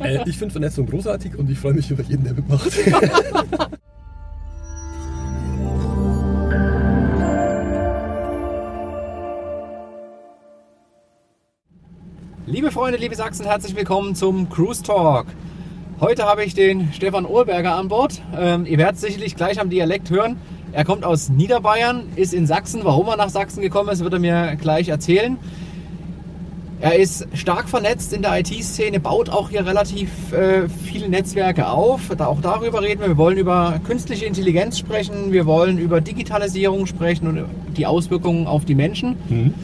Äh, ich finde Vernetzung großartig und ich freue mich über jeden, der mitmacht. Liebe Freunde, liebe Sachsen, herzlich willkommen zum Cruise Talk. Heute habe ich den Stefan Ohlberger an Bord. Ähm, ihr werdet sicherlich gleich am Dialekt hören. Er kommt aus Niederbayern, ist in Sachsen. Warum er nach Sachsen gekommen ist, wird er mir gleich erzählen. Er ist stark vernetzt in der IT-Szene, baut auch hier relativ äh, viele Netzwerke auf. Da, auch darüber reden wir. Wir wollen über künstliche Intelligenz sprechen, wir wollen über Digitalisierung sprechen und die Auswirkungen auf die Menschen. Mhm.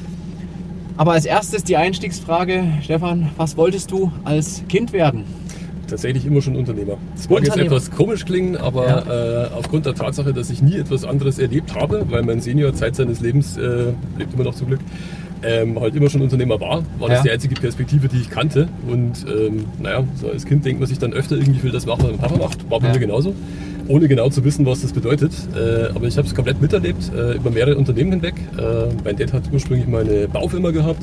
Aber als erstes die Einstiegsfrage, Stefan, was wolltest du als Kind werden? Tatsächlich immer schon Unternehmer. Das mag jetzt etwas komisch klingen, aber äh, aufgrund der Tatsache, dass ich nie etwas anderes erlebt habe, weil mein Senior Zeit seines Lebens, äh, lebt immer noch zum Glück, ähm, halt immer schon Unternehmer war, war Ja. das die einzige Perspektive, die ich kannte. Und ähm, naja, so als Kind denkt man sich dann öfter irgendwie, ich will das machen, was mein Papa macht. War bei Ja. mir genauso. Ohne genau zu wissen, was das bedeutet. Äh, aber ich habe es komplett miterlebt, äh, über mehrere Unternehmen hinweg. Äh, mein Dad hat ursprünglich mal eine Baufirma gehabt,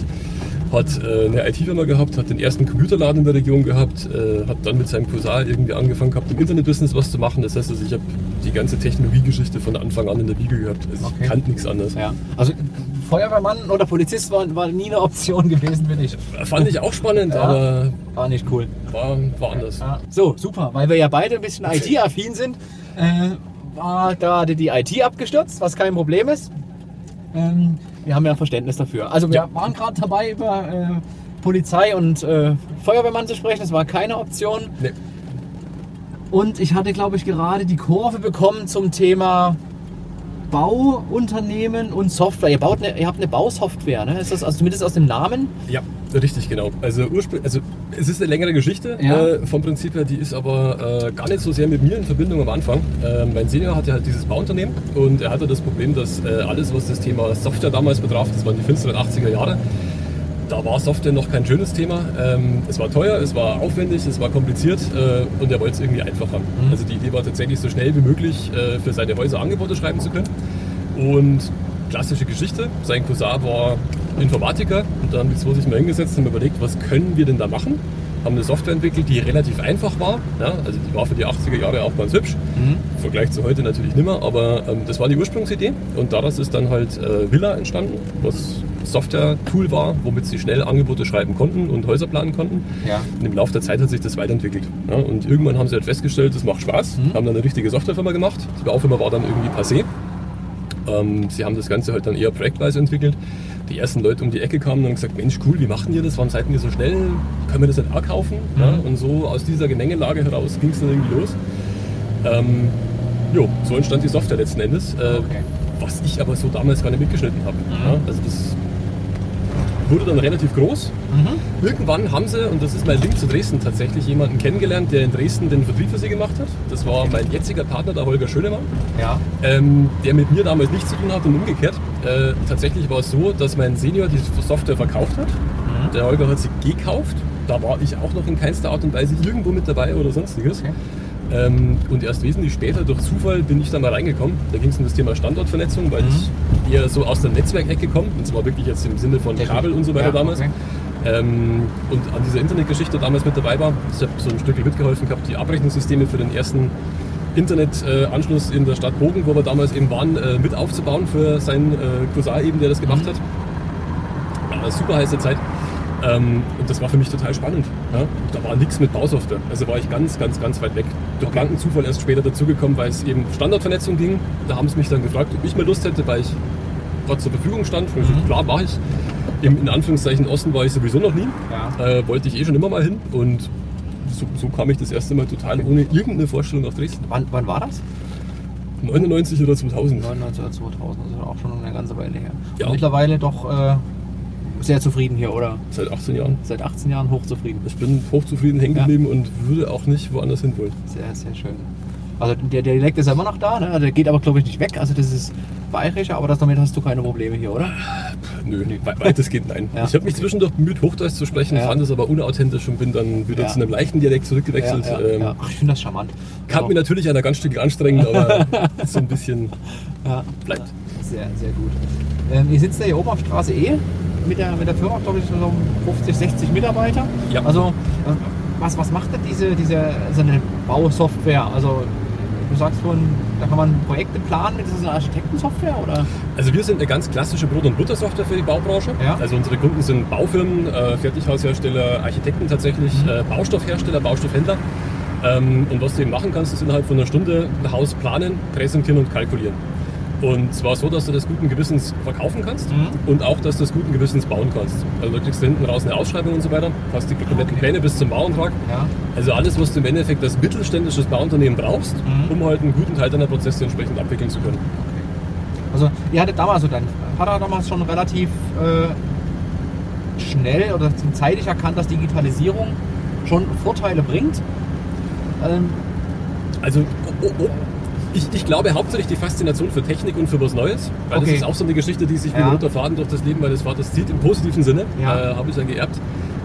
hat äh, eine IT-Firma gehabt, hat den ersten Computerladen in der Region gehabt, äh, hat dann mit seinem Cousin irgendwie angefangen gehabt, im Internetbusiness was zu machen. Das heißt, also ich habe die ganze Technologiegeschichte von Anfang an in der Wiege gehabt. Also Okay. ich kannte nichts anderes. Ja. Also Feuerwehrmann oder Polizist war, war nie eine Option gewesen für dich. Fand ich auch spannend, Ja. aber War nicht cool. war, war anders. So, super, weil wir ja beide ein bisschen IT-affin sind, äh, war gerade die IT abgestürzt, was kein Problem ist. Ähm, wir haben ja Verständnis dafür. Also wir Ja. waren gerade dabei, über äh, Polizei und äh, Feuerwehrmann zu sprechen. Das war keine Option. Nee. Und ich hatte, glaube ich, gerade die Kurve bekommen zum Thema Bauunternehmen und Software. Ihr, baut eine, ihr habt eine Bausoftware, ne? Ist das also zumindest aus dem Namen? Ja, richtig, genau. Also, ursprünglich, also es ist eine längere Geschichte Ja. äh, vom Prinzip her, die ist aber äh, gar nicht so sehr mit mir in Verbindung am Anfang. Äh, mein Senior hatte halt dieses Bauunternehmen und er hatte das Problem, dass äh, alles, was das Thema Software damals betraf, das waren die finsteren 80er Jahre, da war Software noch kein schönes Thema. Ähm, es war teuer, es war aufwendig, es war kompliziert äh, und er wollte es irgendwie einfach haben. Mhm. Also die Idee war tatsächlich so schnell wie möglich äh, für seine Häuser Angebote schreiben zu können. Und klassische Geschichte, sein Cousin war Informatiker und dann haben die zwei sich mal hingesetzt und überlegt, was können wir denn da machen? Haben eine Software entwickelt, die relativ einfach war. Ja, also die war für die 80er Jahre auch ganz hübsch. Im Vergleich zu heute natürlich nimmer, aber ähm, das war die Ursprungsidee. Und daraus ist dann halt äh, Villa entstanden, was Software-Tool war, womit sie schnell Angebote schreiben konnten und Häuser planen konnten. Ja. Und im Laufe der Zeit hat sich das weiterentwickelt. Ja, und irgendwann haben sie halt festgestellt, das macht Spaß, haben dann eine richtige Softwarefirma gemacht. Die Baufirma war dann irgendwie passé. Ähm, sie haben das Ganze halt dann eher projektweise entwickelt. Die ersten Leute um die Ecke kamen und haben gesagt, Mensch, cool, wie machen ihr das? Warum seid ihr so schnell? Können wir das nicht auch kaufen? Ja, und so aus dieser Gemengelage heraus ging es dann irgendwie los. Ähm, jo, so entstand die Software letzten Endes. Äh, Okay. Was ich aber so damals gar nicht mitgeschnitten habe. Ja, also das wurde dann relativ groß. Irgendwann haben sie, und das ist mein Link zu Dresden, tatsächlich jemanden kennengelernt, der in Dresden den Vertrieb für sie gemacht hat. Das war mein jetziger Partner, der Holger Schönemann, Ja. ähm, der mit mir damals nichts zu tun hat und umgekehrt. Äh, tatsächlich war es so, dass mein Senior die Software verkauft hat. Der Holger hat sie gekauft. Da war ich auch noch in keinster Art und Weise irgendwo mit dabei oder sonstiges. Okay. Ähm, und erst wesentlich später, durch Zufall, bin ich da mal reingekommen. Da ging es um das Thema Standortvernetzung, weil ich eher so aus der Netzwerkecke komme. Und zwar wirklich jetzt im Sinne von Kabel und so weiter Ja, damals. okay. Ähm, und an dieser Internetgeschichte damals mit dabei war. Ich habe so ein Stück mitgeholfen gehabt, die Abrechnungssysteme für den ersten Internetanschluss in der Stadt Bogen, wo wir damals eben waren, äh, mit aufzubauen für seinen äh, Cousin eben, der das gemacht hat. Äh, super heiße Zeit. Ähm, und das war für mich total spannend. Ja? Da war nichts mit Bausoftware. Also war ich ganz, ganz, ganz weit weg. Durch blanken Zufall erst später dazugekommen, weil es eben Standardvernetzung ging. Da haben sie mich dann gefragt, ob ich mal Lust hätte, weil ich gerade zur Verfügung stand. So, Klar, war ich. Im, in Anführungszeichen Osten war ich sowieso noch nie. Ja. Äh, wollte ich eh schon immer mal hin. Und so, so kam ich das erste Mal total ohne irgendeine Vorstellung nach Dresden. Wann, wann war das? 99 oder 2000. 99 oder 2000, also auch schon eine ganze Weile her. Ja. Mittlerweile doch äh, sehr zufrieden hier, oder? Seit 18 Jahren. Seit 18 Jahren hochzufrieden. Ich bin hochzufrieden hängen Ja. geblieben und würde auch nicht woanders hin wollen. Sehr, sehr schön. Also der Dialekt ist ja immer noch da, ne? Der geht aber glaube ich nicht weg. Also das ist bayerischer, aber das, damit hast du keine Probleme hier, oder? Nö, we weitestgehend nein. Ja. Ich habe mich zwischendurch bemüht, Hochdeutsch zu sprechen, Ja. fand es aber unauthentisch und bin dann wieder Ja. zu einem leichten Dialekt zurückgewechselt. ja, Ähm, ja. Ach, ich finde das charmant. Kann Genau. mir natürlich einer ganz Stück anstrengend, aber so ein bisschen ja. bleibt. Sehr, sehr gut. Ähm, ihr sitzt ja hier oben auf Straße E mit der, mit der Firma, glaube ich, so 50, 60 Mitarbeiter. Ja. Also, äh, was, was macht denn diese, diese so eine Bausoftware? Also du sagst vorhin, da kann man Projekte planen mit dieser Architektensoftware oder? Also wir sind eine ganz klassische Brot- und Buttersoftware für die Baubranche. Ja. Also unsere Kunden sind Baufirmen, äh, Fertighaushersteller, Architekten tatsächlich, Mhm. äh, Baustoffhersteller, Baustoffhändler. Ähm, und was du eben machen kannst, ist innerhalb von einer Stunde ein Haus planen, präsentieren und kalkulieren. Und zwar so, dass du das guten Gewissens verkaufen kannst Mhm. und auch, dass du das guten Gewissens bauen kannst. Also du kriegst hinten raus eine Ausschreibung und so weiter, hast die kompletten Okay. Pläne bis zum Bauantrag. Ja. Also alles, was du im Endeffekt als mittelständisches Bauunternehmen brauchst, Mhm. um halt einen guten Teil deiner Prozesse entsprechend abwickeln zu können. Also ihr hattet damals, so dein Vater hat damals schon relativ äh, schnell oder zum zeitig erkannt, dass Digitalisierung schon Vorteile bringt. Ähm, Also ich, ich glaube hauptsächlich die Faszination für Technik und für was Neues. Weil Okay. das ist auch so eine Geschichte, die sich wie Ja. ein roter Faden durch das Leben meines Vaters zieht, im positiven Sinne. Ja. Äh, Habe ich dann geerbt.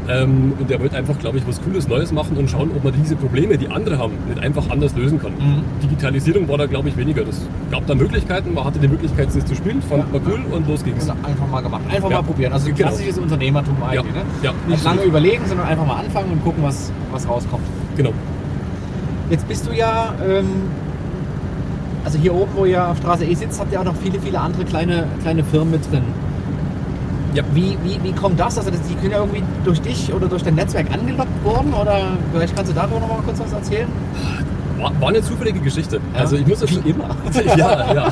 Ähm, und der wollte einfach, glaube ich, was Cooles Neues machen und schauen, ob man diese Probleme, die andere haben, nicht einfach anders lösen kann. Mhm. Digitalisierung war da, glaube ich, weniger. Das gab da Möglichkeiten, man hatte die Möglichkeit, es zu spielen, fand Ja. man cool und los ging's. also einfach mal gemacht. Einfach Ja. mal probieren. Also Genau. klassisches Unternehmertum eigentlich. Ja. Ne? Ja, Nicht lange überlegen, sondern einfach mal anfangen und gucken, was, was rauskommt. Genau. Jetzt bist du ja, ähm, also hier oben, wo ihr auf Straße E sitzt, habt ihr auch noch viele, viele andere kleine, kleine Firmen mit drin. Ja. Wie, wie, wie kommt das? Also das, die können ja irgendwie durch dich oder durch dein Netzwerk angelockt worden oder vielleicht kannst du darüber noch mal kurz was erzählen? War, war eine zufällige Geschichte. Ja. Also ich muss das Wie immer. ja, ja.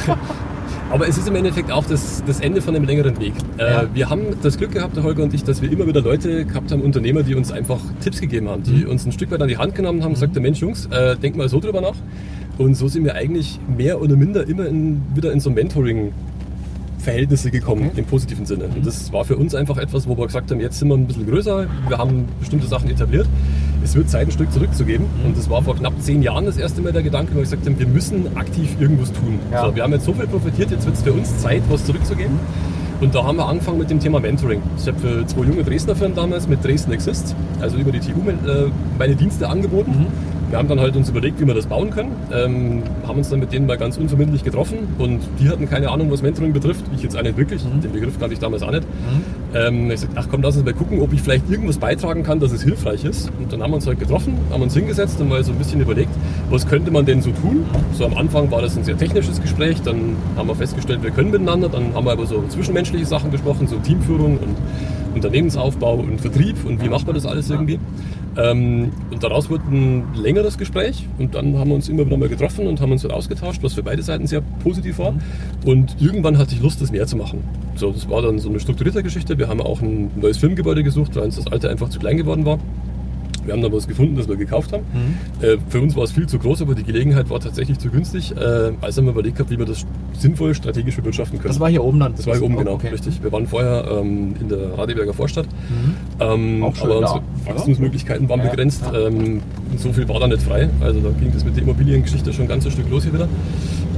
Aber es ist im Endeffekt auch das, das Ende von einem längeren Weg. Äh, Ja. Wir haben das Glück gehabt, der Holger und ich, dass wir immer wieder Leute gehabt haben, Unternehmer, die uns einfach Tipps gegeben haben, die Mhm. uns ein Stück weit an die Hand genommen haben und sagte, Mensch Jungs, äh, denk mal so drüber nach. Und so sind wir eigentlich mehr oder minder immer in, wieder in so Mentoring Verhältnisse gekommen, Okay. im positiven Sinne. Und das war für uns einfach etwas, wo wir gesagt haben, jetzt sind wir ein bisschen größer, wir haben bestimmte Sachen etabliert. Es wird Zeit, ein Stück zurückzugeben. Und das war vor knapp zehn Jahren das erste Mal der Gedanke, wo wir gesagt haben, wir müssen aktiv irgendwas tun. Ja. So, wir haben jetzt so viel profitiert, jetzt wird es für uns Zeit, was zurückzugeben. Und da haben wir angefangen mit dem Thema Mentoring. Ich habe für zwei junge Dresdner Firmen damals mit Dresden Exist, also über die TU, äh, meine Dienste angeboten. Mhm. Wir haben dann halt uns überlegt, wie wir das bauen können, ähm, haben uns dann mit denen mal ganz unverbindlich getroffen und die hatten keine Ahnung, was Mentoring betrifft. Ich jetzt auch nicht wirklich, Mhm. den Begriff kannte ich damals auch nicht. Ähm, ich sagte, ach komm, lass uns mal gucken, ob ich vielleicht irgendwas beitragen kann, dass es hilfreich ist. Und dann haben wir uns halt getroffen, haben uns hingesetzt und mal so ein bisschen überlegt, was könnte man denn so tun. So am Anfang war das ein sehr technisches Gespräch, dann haben wir festgestellt, wir können miteinander, dann haben wir über so zwischenmenschliche Sachen gesprochen, so Teamführung und Unternehmensaufbau und Vertrieb und wie macht man das alles irgendwie. Ähm, und daraus wurde ein längeres Gespräch und dann haben wir uns immer wieder mal getroffen und haben uns halt ausgetauscht, was für beide Seiten sehr positiv war. Und irgendwann hatte ich Lust, das mehr zu machen. So, das war dann so eine strukturierte Geschichte. Wir haben auch ein neues Filmgebäude gesucht, weil uns das alte einfach zu klein geworden war. Wir haben dann was gefunden, das wir gekauft haben. Äh, für uns war es viel zu groß, aber die Gelegenheit war tatsächlich zu günstig, äh, als haben wir überlegt haben, wie wir das sinnvoll strategisch bewirtschaften können. Das war hier oben dann. Das war hier oben, genau, Okay. richtig. Wir waren vorher ähm, in der Radeberger Vorstadt. Ähm, Auch schön aber unsere. Wachstumsmöglichkeiten waren Ja, begrenzt. ja. Ähm, so viel war da nicht frei. Also da ging das mit der Immobiliengeschichte schon ein ganzes Stück los hier wieder.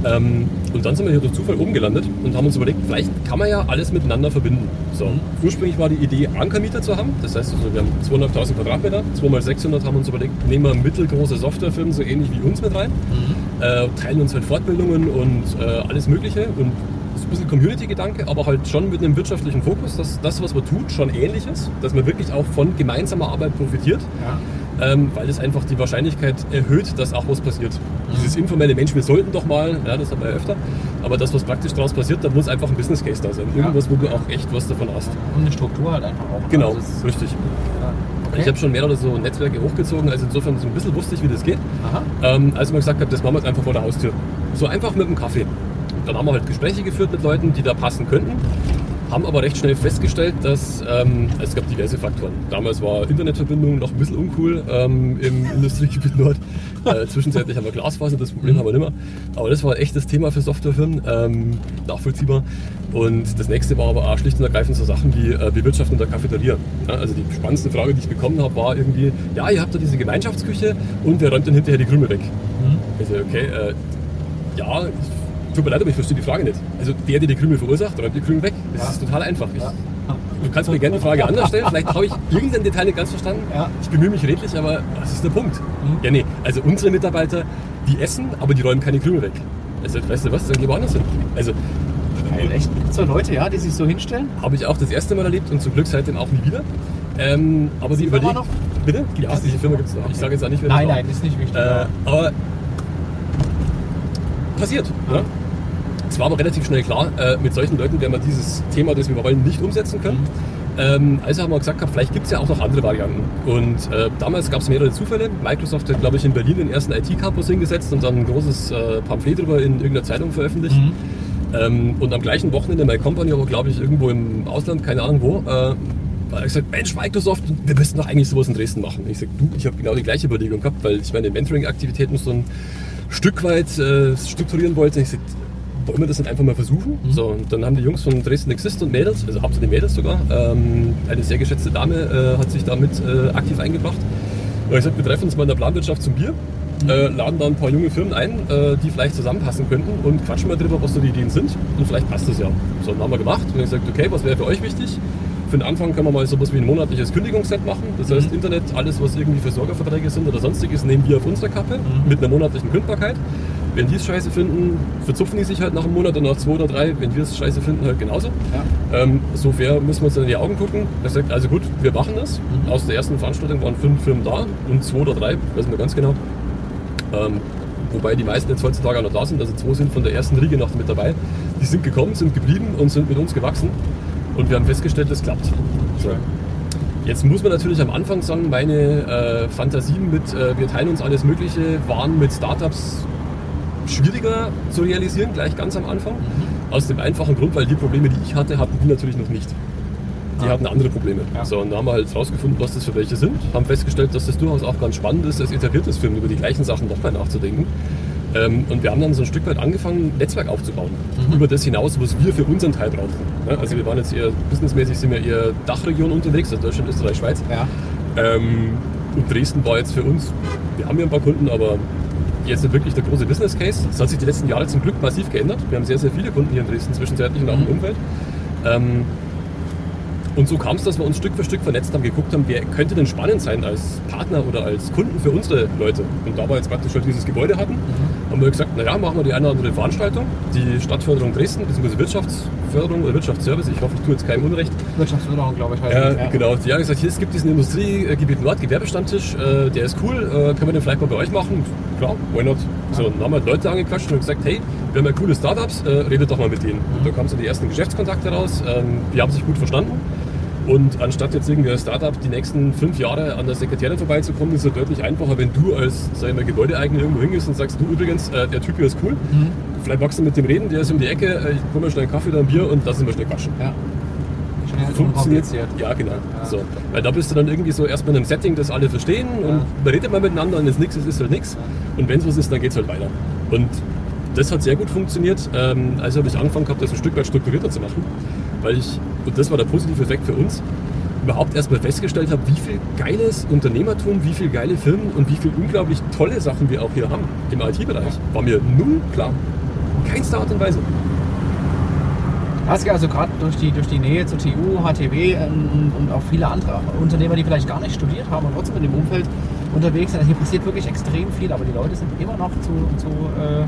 Ähm, und dann sind wir hier durch Zufall oben gelandet und haben uns überlegt, vielleicht kann man ja alles miteinander verbinden. So, Mhm. Ursprünglich war die Idee, Ankermieter zu haben. Das heißt, also, wir haben 2.500 Quadratmeter, 2 mal 600 haben uns überlegt, nehmen wir mittelgroße Softwarefirmen, so ähnlich wie uns mit rein, Mhm. äh, teilen uns halt Fortbildungen und äh, alles Mögliche und das ist ein bisschen Community-Gedanke, aber halt schon mit einem wirtschaftlichen Fokus, dass das, was man tut, schon ähnlich ist, dass man wirklich auch von gemeinsamer Arbeit profitiert, Ja. Ähm, weil das einfach die Wahrscheinlichkeit erhöht, dass auch was passiert. Dieses informelle Mensch, wir sollten doch mal, ja, das haben wir ja öfter, aber das, was praktisch daraus passiert, da muss einfach ein Business Case da sein. Irgendwas, wo du auch echt was davon hast. Und eine Struktur halt einfach auch. Genau, Also es ist- richtig. Okay. Ich habe schon mehrere so Netzwerke hochgezogen, also insofern so ein bisschen wusste ich, wie das geht. Ähm, als man gesagt hat, das machen wir jetzt einfach vor der Haustür. So einfach mit dem Kaffee. Dann haben wir halt Gespräche geführt mit Leuten, die da passen könnten. Haben aber recht schnell festgestellt, dass ähm, es gab diverse Faktoren. Damals war Internetverbindung noch ein bisschen uncool ähm, im Industriegebiet Nord. Äh, zwischenzeitlich haben wir Glasfaser, das Problem haben wir nicht mehr. Aber das war echt das Thema für Softwarefirmen, ähm, nachvollziehbar. Und das nächste war aber auch schlicht und ergreifend so Sachen wie äh, Bewirtschaftung der Cafeteria. Ja, also die spannendste Frage, die ich bekommen habe, war irgendwie, ja, ihr habt da diese Gemeinschaftsküche und wer räumt dann hinterher die Krümel weg? Mhm. Also, okay, äh, ja, ich, tut mir leid, aber ich verstehe die Frage nicht. Also, der, der die Krümel verursacht, räumt die Krümel weg. Das Ja. ist total einfach. Ich, Ja. Du kannst mir gerne die Frage anders stellen. Vielleicht habe ich irgendein Detail nicht ganz verstanden. Ja. Ich bemühe mich redlich, aber was ist der Punkt? Mhm. Ja, nee, also unsere Mitarbeiter, die essen, aber die räumen keine Krümel weg. Also, weißt du was, dann geh woanders hin. Also, Geil, echt? So Leute, ja, die sich so hinstellen? habe ich auch das erste Mal erlebt und zum Glück seitdem auch nie wieder. Ähm, aber man überlegen. noch? Bitte? Gibt ja, es diese die? Firma gibt es noch. Ich sage jetzt auch nicht, wer Nein, das nein, ist nicht wichtig. Äh, aber passiert. Ja. Ne? Es war aber relativ schnell klar, äh, mit solchen Leuten werden wir dieses Thema, das wir wollen, nicht umsetzen können. Ähm, also haben wir gesagt, vielleicht gibt es ja auch noch andere Varianten. Und äh, damals gab es mehrere Zufälle. Microsoft hat, glaube ich, in Berlin den ersten IT-Campus hingesetzt und dann ein großes äh, Pamphlet darüber in irgendeiner Zeitung veröffentlicht. Mhm. Ähm, und am gleichen Wochenende My Company, aber glaube ich irgendwo im Ausland, keine Ahnung wo, äh, hat er gesagt, Mensch, Microsoft, wir müssten doch eigentlich sowas in Dresden machen. Ich sage, du, ich habe genau die gleiche Überlegung gehabt, weil ich meine Mentoring-Aktivitäten so ein Stück weit äh, strukturieren wollte. Ich sage, wollen wir das nicht einfach mal versuchen? So, und dann haben die Jungs von Dresden Exist und Mädels, also hauptsächlich Mädels sogar, ähm, eine sehr geschätzte Dame äh, hat sich damit äh, aktiv eingebracht. Und ich gesagt, wir treffen uns mal in der Planwirtschaft zum Bier, äh, laden da ein paar junge Firmen ein, äh, die vielleicht zusammenpassen könnten und quatschen mal drüber, was so die Ideen sind und vielleicht passt das ja. So, dann haben wir gemacht und ich gesagt, okay, was wäre für euch wichtig? Für den Anfang können wir mal sowas wie ein monatliches Kündigungsset machen. Das heißt, Mhm. Internet, alles, was irgendwie Versorgerverträge sind oder sonstiges, nehmen wir auf unsere Kappe Mhm. mit einer monatlichen Kündbarkeit. Wenn die es scheiße finden, verzupfen die sich halt nach einem Monat oder nach zwei oder drei. Wenn wir es scheiße finden, halt genauso. Ja. Ähm, so fair müssen wir uns dann in die Augen gucken. Er sagt, also gut, wir machen das. Mhm. Aus der ersten Veranstaltung waren fünf Firmen da und zwei oder drei, weiß nicht ganz genau. Ähm, wobei die meisten jetzt heutzutage auch noch da sind. Also zwei sind von der ersten Riege noch mit dabei. Die sind gekommen, sind geblieben und sind mit uns gewachsen. Und wir haben festgestellt, das klappt. So. Jetzt muss man natürlich am Anfang sagen, meine äh, Fantasien mit, äh, wir teilen uns alles Mögliche, waren mit Startups schwieriger zu realisieren, gleich ganz am Anfang. Aus dem einfachen Grund, weil die Probleme, die ich hatte, hatten die natürlich noch nicht. Die Ah. hatten andere Probleme. Ja. So, und da haben wir halt rausgefunden, was das für welche sind. Haben festgestellt, dass das durchaus auch ganz spannend ist, als etabliertes Film über die gleichen Sachen nochmal nachzudenken. Ähm, und wir haben dann so ein Stück weit angefangen, ein Netzwerk aufzubauen. Mhm. Über das hinaus, was wir für unseren Teil brauchen. Ja, also wir waren jetzt eher, businessmäßig sind wir eher Dachregion unterwegs, also Deutschland, Österreich, Schweiz. Ja. Ähm, und Dresden war jetzt für uns, wir haben ja ein paar Kunden, aber jetzt wirklich der große Business Case. Das hat sich die letzten Jahre zum Glück massiv geändert. Wir haben sehr, sehr viele Kunden hier in Dresden zwischenzeitlich und auch im Mhm. Umfeld. Ähm, und so kam es, dass wir uns Stück für Stück vernetzt haben, geguckt haben, wer könnte denn spannend sein als Partner oder als Kunden für unsere Leute. Und da wir jetzt praktisch schon dieses Gebäude hatten, haben wir gesagt, naja, machen wir die eine oder andere Veranstaltung. Die Stadtförderung Dresden, bzw. Wirtschaftsförderung oder Wirtschaftsservice, ich hoffe, ich tue jetzt keinem Unrecht, Wirtschaftsförderung, glaube ich, heißt es. Ja. genau. Die haben gesagt, hier, es gibt diesen Industriegebiet Nord, Gewerbestammtisch, äh, der ist cool, äh, können wir den vielleicht mal bei euch machen? Klar, why not? So, dann haben wir Leute angequatscht und gesagt, hey, wir haben ja coole Startups, äh, redet doch mal mit denen. Und da kamen so die ersten Geschäftskontakte raus, ähm, die haben sich gut verstanden. Und anstatt jetzt irgendwie als Startup die nächsten fünf Jahre an der Sekretärin vorbeizukommen, ist es deutlich einfacher, wenn du als sag ich mal, Gebäudeeigner irgendwo hingehst und sagst, du übrigens, äh, der Typ hier ist cool, Mhm. vielleicht magst du mit dem reden, der ist um die Ecke, äh, ich hol mir schnell einen Kaffee oder ein Bier und lass uns mal schnell quatschen ja. Funktioniert. Ja, genau. Ja. So. Weil da bist du dann irgendwie so erstmal in einem Setting, das alle verstehen Ja. und da redet man miteinander und wenn es nichts ist, ist halt nichts. Und wenn es was ist, dann geht es halt weiter. Und das hat sehr gut funktioniert. Ähm, also habe ich angefangen gehabt, das ein Stück weit strukturierter zu machen, weil ich, und das war der positive Effekt für uns, überhaupt erstmal festgestellt habe, wie viel geiles Unternehmertum, wie viel geile Firmen und wie viel unglaublich tolle Sachen wir auch hier haben im IT-Bereich. War mir null klar. In keinster Art und Weise. Hast du also gerade durch die, durch die Nähe zur TU, HTW ähm, und auch viele andere Unternehmer, die vielleicht gar nicht studiert haben und trotzdem in dem Umfeld unterwegs sind. Also hier passiert wirklich extrem viel, aber die Leute sind immer noch zu, zu äh,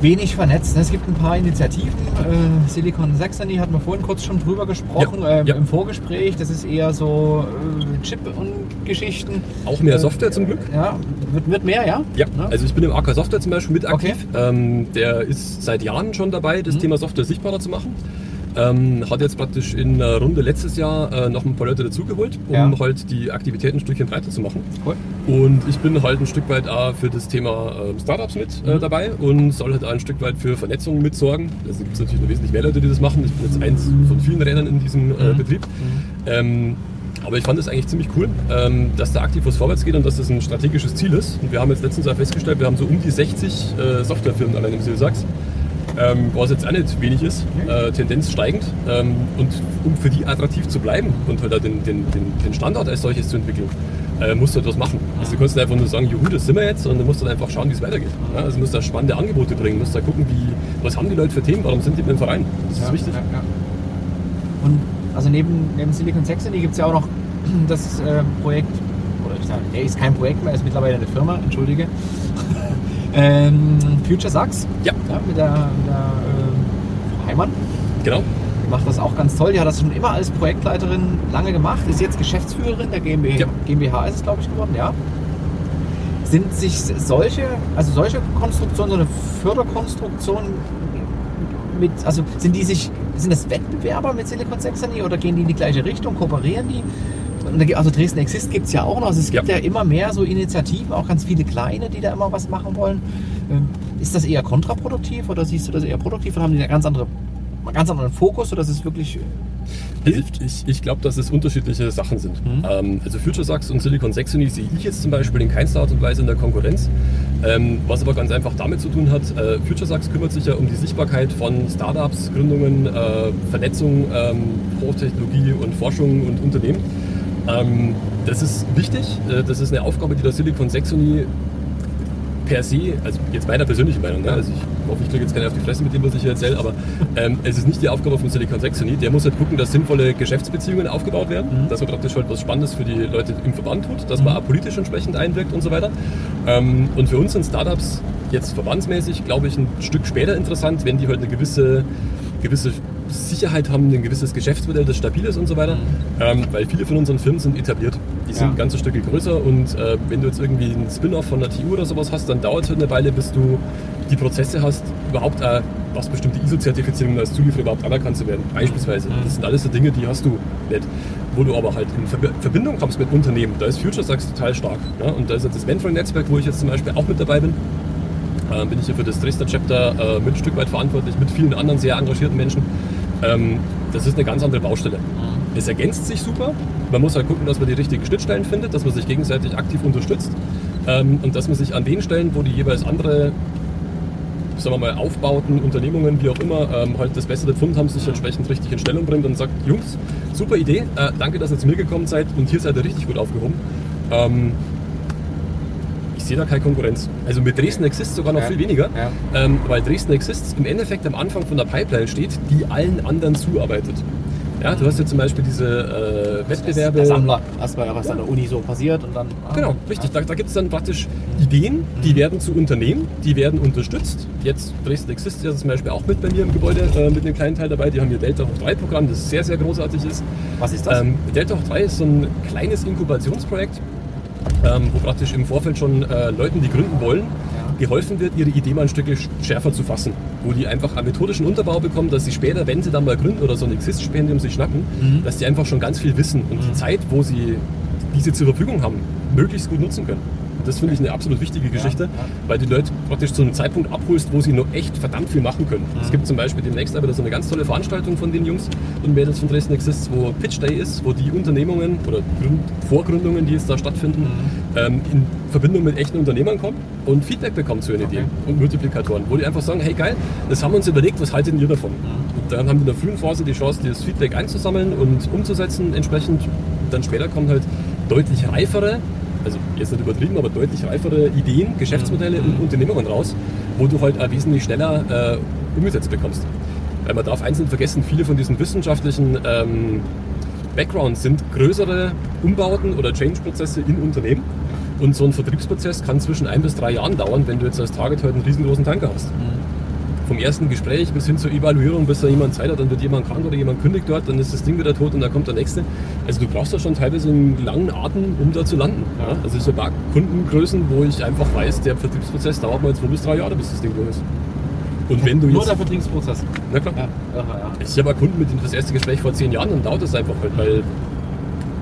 wenig vernetzt. Es gibt ein paar Initiativen. Äh, Silicon Saxony hatten wir vorhin kurz schon drüber gesprochen Ja, ähm, ja. im Vorgespräch. Das ist eher so äh, Chip und Geschichten. Auch mehr Äh, Software zum Glück. Ja, wird, wird mehr, ja? Ja, Ne? also ich bin im AK Software zum Beispiel mit Okay. aktiv. Ähm, der ist seit Jahren schon dabei, das Mhm. Thema Software sichtbarer zu machen. Ähm, hat jetzt praktisch in einer Runde letztes Jahr äh, noch ein paar Leute dazugeholt, um Ja. halt die Aktivitäten ein Stückchen breiter zu machen. Cool. Und ich bin halt ein Stück weit auch für das Thema ähm, Startups mit äh, Mhm. dabei und soll halt auch ein Stück weit für Vernetzung mitsorgen. Also gibt es natürlich noch wesentlich mehr Leute, die das machen. Ich bin jetzt eins von vielen Rädern in diesem äh, Mhm. Betrieb. Ähm, aber ich fand es eigentlich ziemlich cool, ähm, dass da aktiv was vorwärts geht und dass das ein strategisches Ziel ist. Und wir haben jetzt letztens auch festgestellt, wir haben so um die 60 äh, Softwarefirmen allein im Silsachs. Ähm, was jetzt auch nicht wenig ist, äh, Tendenz steigend. Ähm, und um für die attraktiv zu bleiben und halt auch den, den, den, Standort als solches zu entwickeln, äh, musst du etwas machen. Also du kannst nicht einfach nur sagen, juhu, das sind wir jetzt, sondern du musst dann einfach schauen, wie es weitergeht. Ja, also du musst da spannende Angebote bringen, musst da gucken, wie, was haben die Leute für Themen, warum sind die mit dem Verein. Das ist ja, wichtig. Ja, ja. Und also neben, neben Silicon Saxony gibt es ja auch noch das äh, Projekt, oder ich sage, nee, ist kein Projekt mehr, ist mittlerweile eine Firma, entschuldige. Ähm, Future Sachs, Ja, ja, mit der, mit der äh, Heimann. genau. macht das auch ganz toll. Die hat das schon immer als Projektleiterin lange gemacht, ist jetzt Geschäftsführerin der GmbH, Ja. GmbH ist es, glaube ich, geworden, ja. Sind sich solche, also solche Konstruktionen, so eine Förderkonstruktion mit, also sind die sich, sind das Wettbewerber mit Silicon Saxony oder gehen die in die gleiche Richtung, kooperieren die? Da Also Dresden Exist gibt es ja auch noch. Also es gibt ja. Ja. immer mehr so Initiativen, auch ganz viele kleine, die da immer was machen wollen. Ähm, Ist das eher kontraproduktiv oder siehst du das eher produktiv oder haben die einen ganz, andere, einen ganz anderen Fokus oder ist es wirklich Also hilft? ich, ich glaube, dass es unterschiedliche Sachen sind. Mhm. Ähm, also FutureSax und Silicon Saxony sehe ich jetzt zum Beispiel in keinster Art und Weise in der Konkurrenz. Ähm, was aber ganz einfach damit zu tun hat, äh, FutureSax kümmert sich ja um die Sichtbarkeit von Startups, Gründungen, äh, Vernetzung, ähm, Hochtechnologie und Forschung und Unternehmen. Ähm, das ist wichtig. Äh, das ist eine Aufgabe, die der Silicon Saxony per se, also jetzt meiner persönlichen Meinung, ne? also ich hoffe, ich kriege jetzt keine auf die Fresse mit dem, was ich hier erzähle, aber ähm, es ist nicht die Aufgabe von Silicon Saxony. Der muss halt gucken, dass sinnvolle Geschäftsbeziehungen aufgebaut werden, Mhm. dass man praktisch halt was Spannendes für die Leute im Verband tut, dass man auch politisch entsprechend einwirkt und so weiter. Ähm, und für uns sind Startups jetzt verbandsmäßig, glaube ich, ein Stück später interessant, wenn die halt eine gewisse, gewisse Sicherheit haben, ein gewisses Geschäftsmodell, das stabil ist und so weiter. Ähm, weil viele von unseren Firmen sind etabliert. Die sind Ja. ein ganzes Stück größer und äh, wenn du jetzt irgendwie einen Spin-off von der TU oder sowas hast, dann dauert es halt eine Weile, bis du die Prozesse hast, überhaupt äh, was bestimmte ISO-Zertifizierungen als Zulieferer überhaupt anerkannt zu werden. Beispielsweise. Mhm. Das sind alles so Dinge, die hast du nicht. Wo du aber halt in Verbi- Verbindung kommst mit Unternehmen, da ist FutureSax total stark. Ja? Und da ist jetzt das Mentoring-Netzwerk, wo ich jetzt zum Beispiel auch mit dabei bin. Äh, bin ich hier für das Dresdner Chapter äh, mit ein Stück weit verantwortlich, mit vielen anderen sehr engagierten Menschen. Ähm, das ist eine ganz andere Baustelle. Es ergänzt sich super. Man muss halt gucken, dass man die richtigen Schnittstellen findet, dass man sich gegenseitig aktiv unterstützt ähm, und dass man sich an den Stellen, wo die jeweils andere sagen wir mal, Aufbauten, Unternehmungen, wie auch immer, ähm, halt das bessere Pfund haben, sich entsprechend richtig in Stellung bringt und sagt, Jungs, super Idee, äh, danke, dass ihr zu mir gekommen seid und hier seid ihr richtig gut aufgehoben. Ähm, da keine Konkurrenz. Also mit Dresden Exist sogar noch Ja. viel weniger, Ja. ähm, weil Dresden Exist im Endeffekt am Anfang von der Pipeline steht, die allen anderen zuarbeitet. Ja, du hast ja zum Beispiel diese äh, Wettbewerbe. Der Sammler, erstmal was an der Uni so passiert und dann. ah, Genau, richtig. Da, da gibt es dann praktisch Ideen, die werden zu Unternehmen, die werden unterstützt. Jetzt Dresden Exist ja zum Beispiel auch mit bei mir im Gebäude äh, mit einem kleinen Teil dabei. Die haben ihr Delta Hoch 3 Programm, das sehr, sehr großartig ist. Was ist das? Ähm, Delta Hoch 3 ist so ein kleines Inkubationsprojekt, ähm, wo praktisch im Vorfeld schon äh, Leuten, die gründen wollen, geholfen wird, ihre Idee mal ein Stück schärfer zu fassen. Wo die einfach einen methodischen Unterbau bekommen, dass sie später, wenn sie dann mal gründen oder so ein Exist-Stipendium sich schnappen, Mhm. dass die einfach schon ganz viel wissen und die Zeit, wo sie diese zur Verfügung haben, möglichst gut nutzen können. Das finde ich eine absolut wichtige Geschichte, weil die Leute praktisch zu einem Zeitpunkt abholst, wo sie noch echt verdammt viel machen können. Mhm. Es gibt zum Beispiel demnächst aber so eine ganz tolle Veranstaltung von den Jungs und Mädels von Dresden Exists, wo Pitch Day ist, wo die Unternehmungen oder Gründ Vorgründungen, die jetzt da stattfinden, Mhm. ähm, in Verbindung mit echten Unternehmern kommen und Feedback bekommen zu ihren Okay. Ideen und Multiplikatoren, wo die einfach sagen, hey geil, das haben wir uns überlegt, was haltet ihr davon? Mhm. Und dann haben die in der frühen Phase die Chance, dieses Feedback einzusammeln und umzusetzen entsprechend. Dann später kommen halt deutlich reifere, also jetzt nicht übertrieben, aber deutlich reifere Ideen, Geschäftsmodelle Mhm. und Unternehmungen raus, wo du halt auch wesentlich schneller äh, umgesetzt bekommst. Weil man darf eins nicht vergessen, viele von diesen wissenschaftlichen ähm, Backgrounds sind größere Umbauten oder Change-Prozesse in Unternehmen. Und so ein Vertriebsprozess kann zwischen ein bis drei Jahren dauern, wenn du jetzt als Target heute einen riesengroßen Tanker hast. Vom ersten Gespräch bis hin zur Evaluierung, bis da jemand Zeit hat, dann wird jemand krank oder jemand kündigt dort, dann ist das Ding wieder tot und dann kommt der nächste. Also du brauchst da schon teilweise einen langen Atem, um da zu landen. Ja? Also ich habe auch Kundengrößen, wo ich einfach weiß, der Vertriebsprozess dauert mal zwei bis drei Jahre, bis das Ding durch ist. Und wenn du Nur jetzt... der Vertriebsprozess. Na klar. Ja, ja, ja. Ich habe Kunden mit denen das erste Gespräch vor zehn Jahren, dann dauert es einfach halt, weil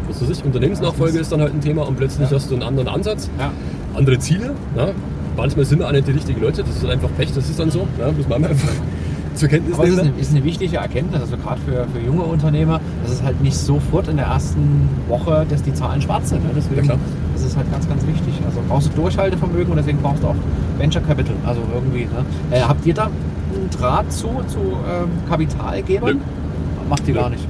was weiß ich, Unternehmensnachfolge ist dann halt ein Thema und plötzlich Ja. hast du einen anderen Ansatz, andere Ziele. Ja. Manchmal sind auch nicht die richtigen Leute, das ist halt einfach Pech, das ist dann so. Ja, muss man einfach zur Kenntnis Aber es ist nehmen. eine, ist eine wichtige Erkenntnis, also gerade für, für junge Unternehmer, dass es halt nicht sofort in der ersten Woche, dass die Zahlen schwarz sind. Ne? Deswegen Ja, das ist halt ganz, ganz wichtig. Also brauchst du Durchhaltevermögen und deswegen brauchst du auch Venture Capital. Also irgendwie. Ne? Äh, habt ihr da einen Draht zu, zu ähm, Kapitalgebern? Nö. Macht ihr Nö. gar nicht.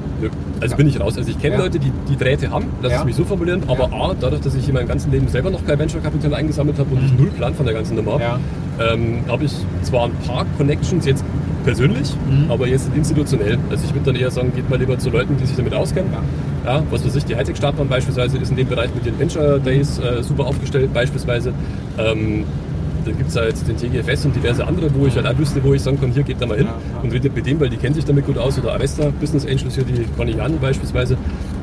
Also Ja. bin ich raus. Also ich kenne Ja. Leute, die die Drähte haben, lass Ja. es mich so formulieren, aber A, dadurch, dass ich in meinem ganzen Leben selber noch kein Venture-Kapital eingesammelt habe und ich null Plan von der ganzen Nummer habe, Ja. ähm, habe ich zwar ein paar Connections jetzt persönlich, Mhm. aber jetzt institutionell. Also ich würde dann eher sagen, geht mal lieber zu Leuten, die sich damit auskennen. Ja. was weiß ich, die Hightech-Startbahn beispielsweise ist in dem Bereich mit den Venture Days äh, super aufgestellt beispielsweise. Ähm, da gibt es halt den TGFS und diverse andere, wo ich halt auch wüsste, wo ich sagen kann, hier geht da mal hin Ja, ja. und redet mit dem, weil die kennt sich damit gut aus. Oder Avesta, Business Angels hier, die Cornelianen beispielsweise.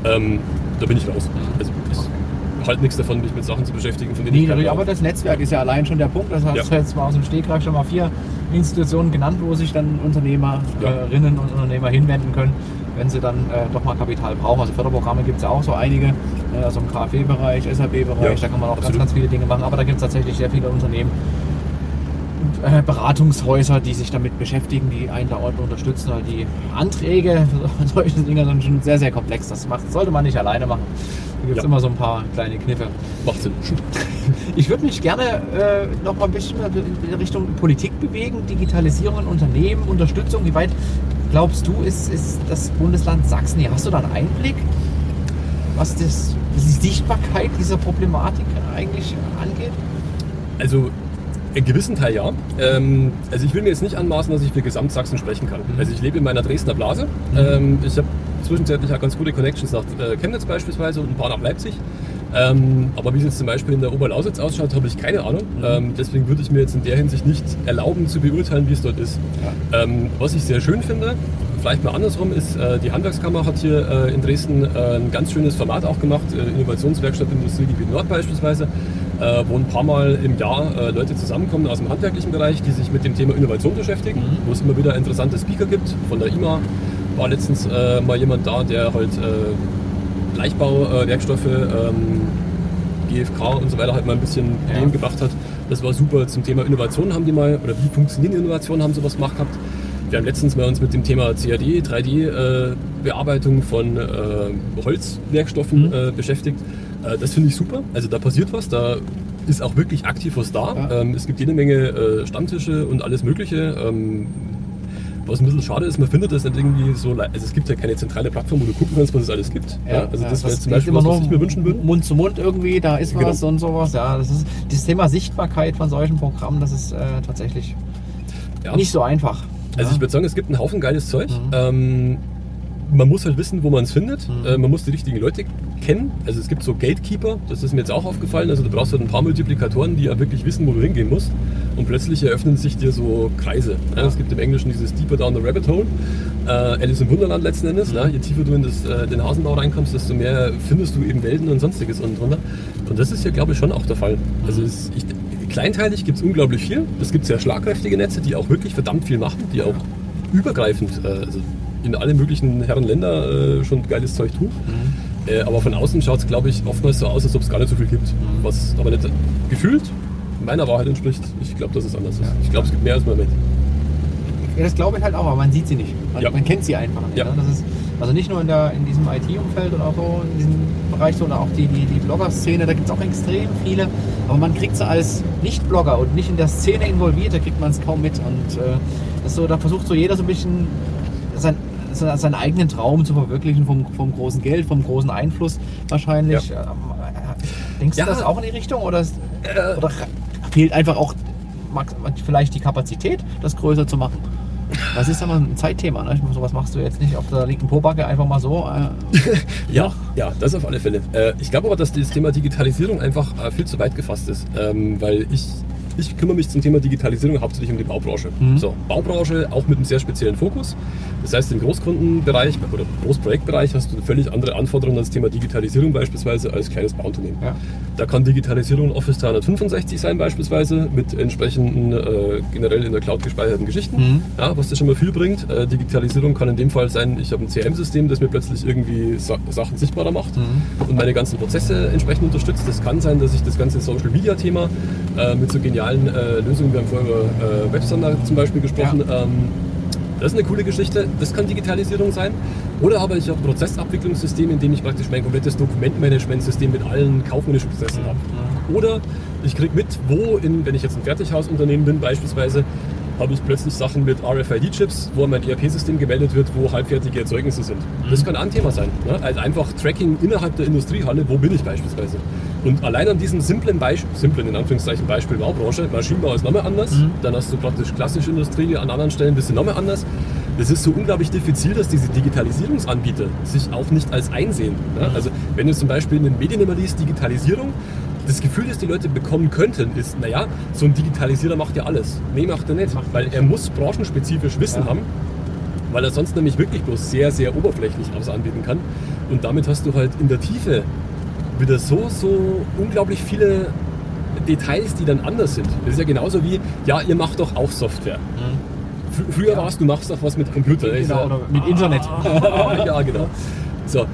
Ähm, da bin ich raus. Also ich halte nichts davon, mich mit Sachen zu beschäftigen, von denen Nee, ich keine aber das Netzwerk ist ja allein schon der Punkt. Das hast Ja. du jetzt mal aus dem Stegreif schon mal vier Institutionen genannt, wo sich dann Unternehmerinnen und Unternehmer hinwenden können, wenn sie dann äh, doch mal Kapital brauchen. Also Förderprogramme gibt es ja auch so einige, äh, also im KfW-Bereich, SAP-Bereich, Ja, da kann man auch ganz, absolut. ganz viele Dinge machen. Aber da gibt es tatsächlich sehr viele Unternehmen äh, Beratungshäuser, die sich damit beschäftigen, die einen da ordentlich unterstützen. Weil die Anträge für solche Dinge sind schon sehr, sehr komplex. Das macht, sollte man nicht alleine machen. Da gibt es Ja. immer so ein paar kleine Kniffe. Macht Sinn. Ich würde mich gerne äh, noch mal ein bisschen in Richtung Politik bewegen, Digitalisierung in Unternehmen, Unterstützung. Wie weit glaubst du, ist, ist das Bundesland Sachsen hier? Hast du da einen Einblick, was das, die Sichtbarkeit dieser Problematik eigentlich angeht? Also in gewissen Teil ja. Ähm, also ich will mir jetzt nicht anmaßen, dass ich für Gesamtsachsen sprechen kann. Mhm. Also ich lebe in meiner Dresdner Blase. Ähm, ich habe zwischenzeitlich auch ganz gute Connections nach äh, Chemnitz beispielsweise und ein paar nach Leipzig. Ähm, aber wie es jetzt zum Beispiel in der Oberlausitz ausschaut, habe ich keine Ahnung. Mhm. Ähm, deswegen würde ich mir jetzt in der Hinsicht nicht erlauben zu beurteilen, wie es dort ist. Ähm, was ich sehr schön finde, vielleicht mal andersrum, ist, äh, die Handwerkskammer hat hier äh, in Dresden äh, ein ganz schönes Format auch gemacht, äh, Innovationswerkstatt Industriegebiet Nord beispielsweise, äh, wo ein paar Mal im Jahr äh, Leute zusammenkommen aus dem handwerklichen Bereich, die sich mit dem Thema Innovation beschäftigen, wo es immer wieder interessante Speaker gibt. Von der IMA war letztens mal jemand da, der halt Leichtbauwerkstoffe, ähm, GFK und so weiter halt mal ein bisschen Ja. Gebracht hat. Das war super. Zum Thema Innovation haben die mal, oder wie funktionieren Innovationen, haben sie was gemacht gehabt. Wir haben letztens mal uns mit dem Thema CAD, 3D-Bearbeitung von äh, Holzwerkstoffen Mhm. äh, beschäftigt. Äh, das finde ich super. Also da passiert was, da ist auch wirklich aktiv was da. Ja. Ähm, es gibt jede Menge äh, Stammtische und alles Mögliche. Ähm, was ein bisschen schade ist, man findet das nicht irgendwie so, also es gibt ja keine zentrale Plattform, wo du gucken kannst, was es alles gibt. also das wäre zum Beispiel was, was ich mir wünschen würde. Mund zu Mund irgendwie, da ist Genau. was und sowas. Ja, das ist das Thema Sichtbarkeit von solchen Programmen, das ist äh, tatsächlich Ja. nicht so einfach. Also ja. ich würde sagen, es gibt einen Haufen geiles Zeug. Mhm. Ähm, man muss halt wissen, wo man es findet. Mhm. Äh, man muss die richtigen Leute kennen. Also es gibt so Gatekeeper, das ist mir jetzt auch aufgefallen. Also du brauchst halt ein paar Multiplikatoren, die ja wirklich wissen, wo du hingehen musst. Und plötzlich eröffnen sich dir so Kreise. Ja. Ja. Es gibt im Englischen dieses Deeper Down the Rabbit Hole. Äh, Alice im Wunderland letzten Endes. Mhm. Ja. Je tiefer du in das, äh, den Hasenbau reinkommst, desto mehr findest du eben Welten und sonstiges unten drunter. Und das ist ja, glaube ich, schon auch der Fall. Also es, ich, kleinteilig gibt es unglaublich viel. Es gibt sehr schlagkräftige Netze, die auch wirklich verdammt viel machen, die auch übergreifend, also in alle möglichen Herren Länder äh, schon geiles Zeug tun. Mhm. Äh, aber von außen schaut es, glaube ich, oftmals so aus, als ob es gar nicht so viel gibt. Mhm. Was aber nicht gefühlt meiner Wahrheit entspricht. Ich glaube, dass es anders ist. Ja. Ich glaube, es gibt mehr als man mit. Ja, das glaube ich halt auch, aber man sieht sie nicht. Man, Ja. man kennt sie einfach nicht. Ne? Das ist, also nicht nur in, der, in diesem IT-Umfeld oder so, in diesem Bereich, sondern auch die, die, die Blogger-Szene, da gibt es auch extrem viele. Aber man kriegt sie als Nicht-Blogger und nicht in der Szene involviert, da kriegt man es kaum mit. Und äh, das ist so, da versucht so jeder so ein bisschen sein, seinen eigenen Traum zu verwirklichen vom, vom großen Geld, vom großen Einfluss wahrscheinlich. Ähm, äh, Denkst Ja. du das auch in die Richtung oder, ist, oder fehlt einfach auch vielleicht die Kapazität, das größer zu machen? Das ist aber ein Zeitthema. Ne? Ich meine, Sowas machst du jetzt nicht auf der linken Pobacke einfach mal so. Äh, Ja, ja, das auf alle Fälle. Äh, ich glaube aber, dass das Thema Digitalisierung einfach äh, viel zu weit gefasst ist, ähm, weil ich, ich kümmere mich zum Thema Digitalisierung hauptsächlich um die Baubranche. Mhm. So, Baubranche auch mit einem sehr speziellen Fokus. Das heißt, im Großkundenbereich oder Großprojektbereich hast du völlig andere Anforderungen als Thema Digitalisierung beispielsweise als kleines Bauunternehmen. ja. Da kann Digitalisierung Office 365 sein beispielsweise mit entsprechenden äh, generell in der Cloud gespeicherten Geschichten, Mhm. ja, was das schon mal viel bringt. Äh, Digitalisierung kann in dem Fall sein, ich habe ein CRM-System, das mir plötzlich irgendwie Sa Sachen sichtbarer macht Mhm. und meine ganzen Prozesse entsprechend unterstützt. Das kann sein, dass ich das ganze Social-Media-Thema äh, mit so genialen äh, Lösungen, wir haben vorher über äh, Webstandard zum Beispiel gesprochen, ähm, das ist eine coole Geschichte, das kann Digitalisierung sein. Oder aber ich habe ein Prozessabwicklungssystem, in dem ich praktisch mein komplettes Dokumentmanagementsystem mit allen kaufmännischen Prozessen habe. Oder ich kriege mit, wo, in, wenn ich jetzt ein Fertighausunternehmen bin beispielsweise, habe ich plötzlich Sachen mit RFID-Chips, wo mein ERP-System gemeldet wird, wo halbfertige Erzeugnisse sind. Das kann ein Thema sein. Ne? Also einfach Tracking innerhalb der Industriehalle, wo bin ich beispielsweise. Und allein an diesem simplen Beispiel, simplen in Anführungszeichen Beispiel Baubranche, Maschinenbau ist nochmal anders, dann hast du praktisch klassische Industrie, an anderen Stellen bist du nochmal anders. Es ist so unglaublich diffizil, dass diese Digitalisierungsanbieter sich auch nicht als einsehen. Ne? Also wenn du zum Beispiel in den Medien immer liest, Digitalisierung, das Gefühl, das die Leute bekommen könnten, ist, naja, so ein Digitalisierer macht ja alles. Nee, macht er nicht, weil er muss branchenspezifisch Wissen Ja. haben, weil er sonst nämlich wirklich bloß sehr, sehr oberflächlich was anbieten kann. Und damit hast du halt in der Tiefe wieder so, so unglaublich viele Details, die dann anders sind. Das ist ja genauso wie, ja, ihr macht doch auch Software. Fr früher Ja. war es, du machst doch was mit Computer. Genau, oder mit Internet. ja, genau. So.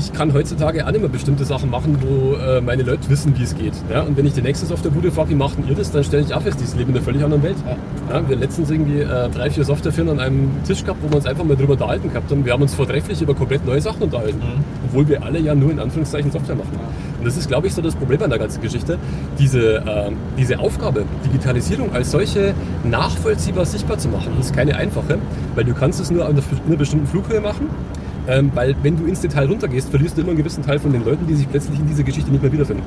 Ich kann heutzutage auch nicht mehr bestimmte Sachen machen, wo äh, meine Leute wissen, wie es geht. Ja? Und wenn ich die nächste Softwarebude frage, wie macht denn ihr das, dann stelle ich auch fest, die leben in einer völlig anderen Welt. Ja. Ja, wir haben letztens irgendwie äh, drei, vier Softwarefirmen an einem Tisch gehabt, wo wir uns einfach mal drüber unterhalten gehabt haben. Wir haben uns vortrefflich über komplett neue Sachen unterhalten. Mhm. Obwohl wir alle ja nur in Anführungszeichen Software machen. Und das ist, glaube ich, so das Problem an der ganzen Geschichte. Diese, äh, diese Aufgabe, Digitalisierung als solche nachvollziehbar sichtbar zu machen, ist keine einfache, weil du kannst es nur an einer bestimmten Flughöhe machen. Ähm, weil wenn du ins Detail runtergehst, verlierst du immer einen gewissen Teil von den Leuten, die sich plötzlich in dieser Geschichte nicht mehr wiederfinden.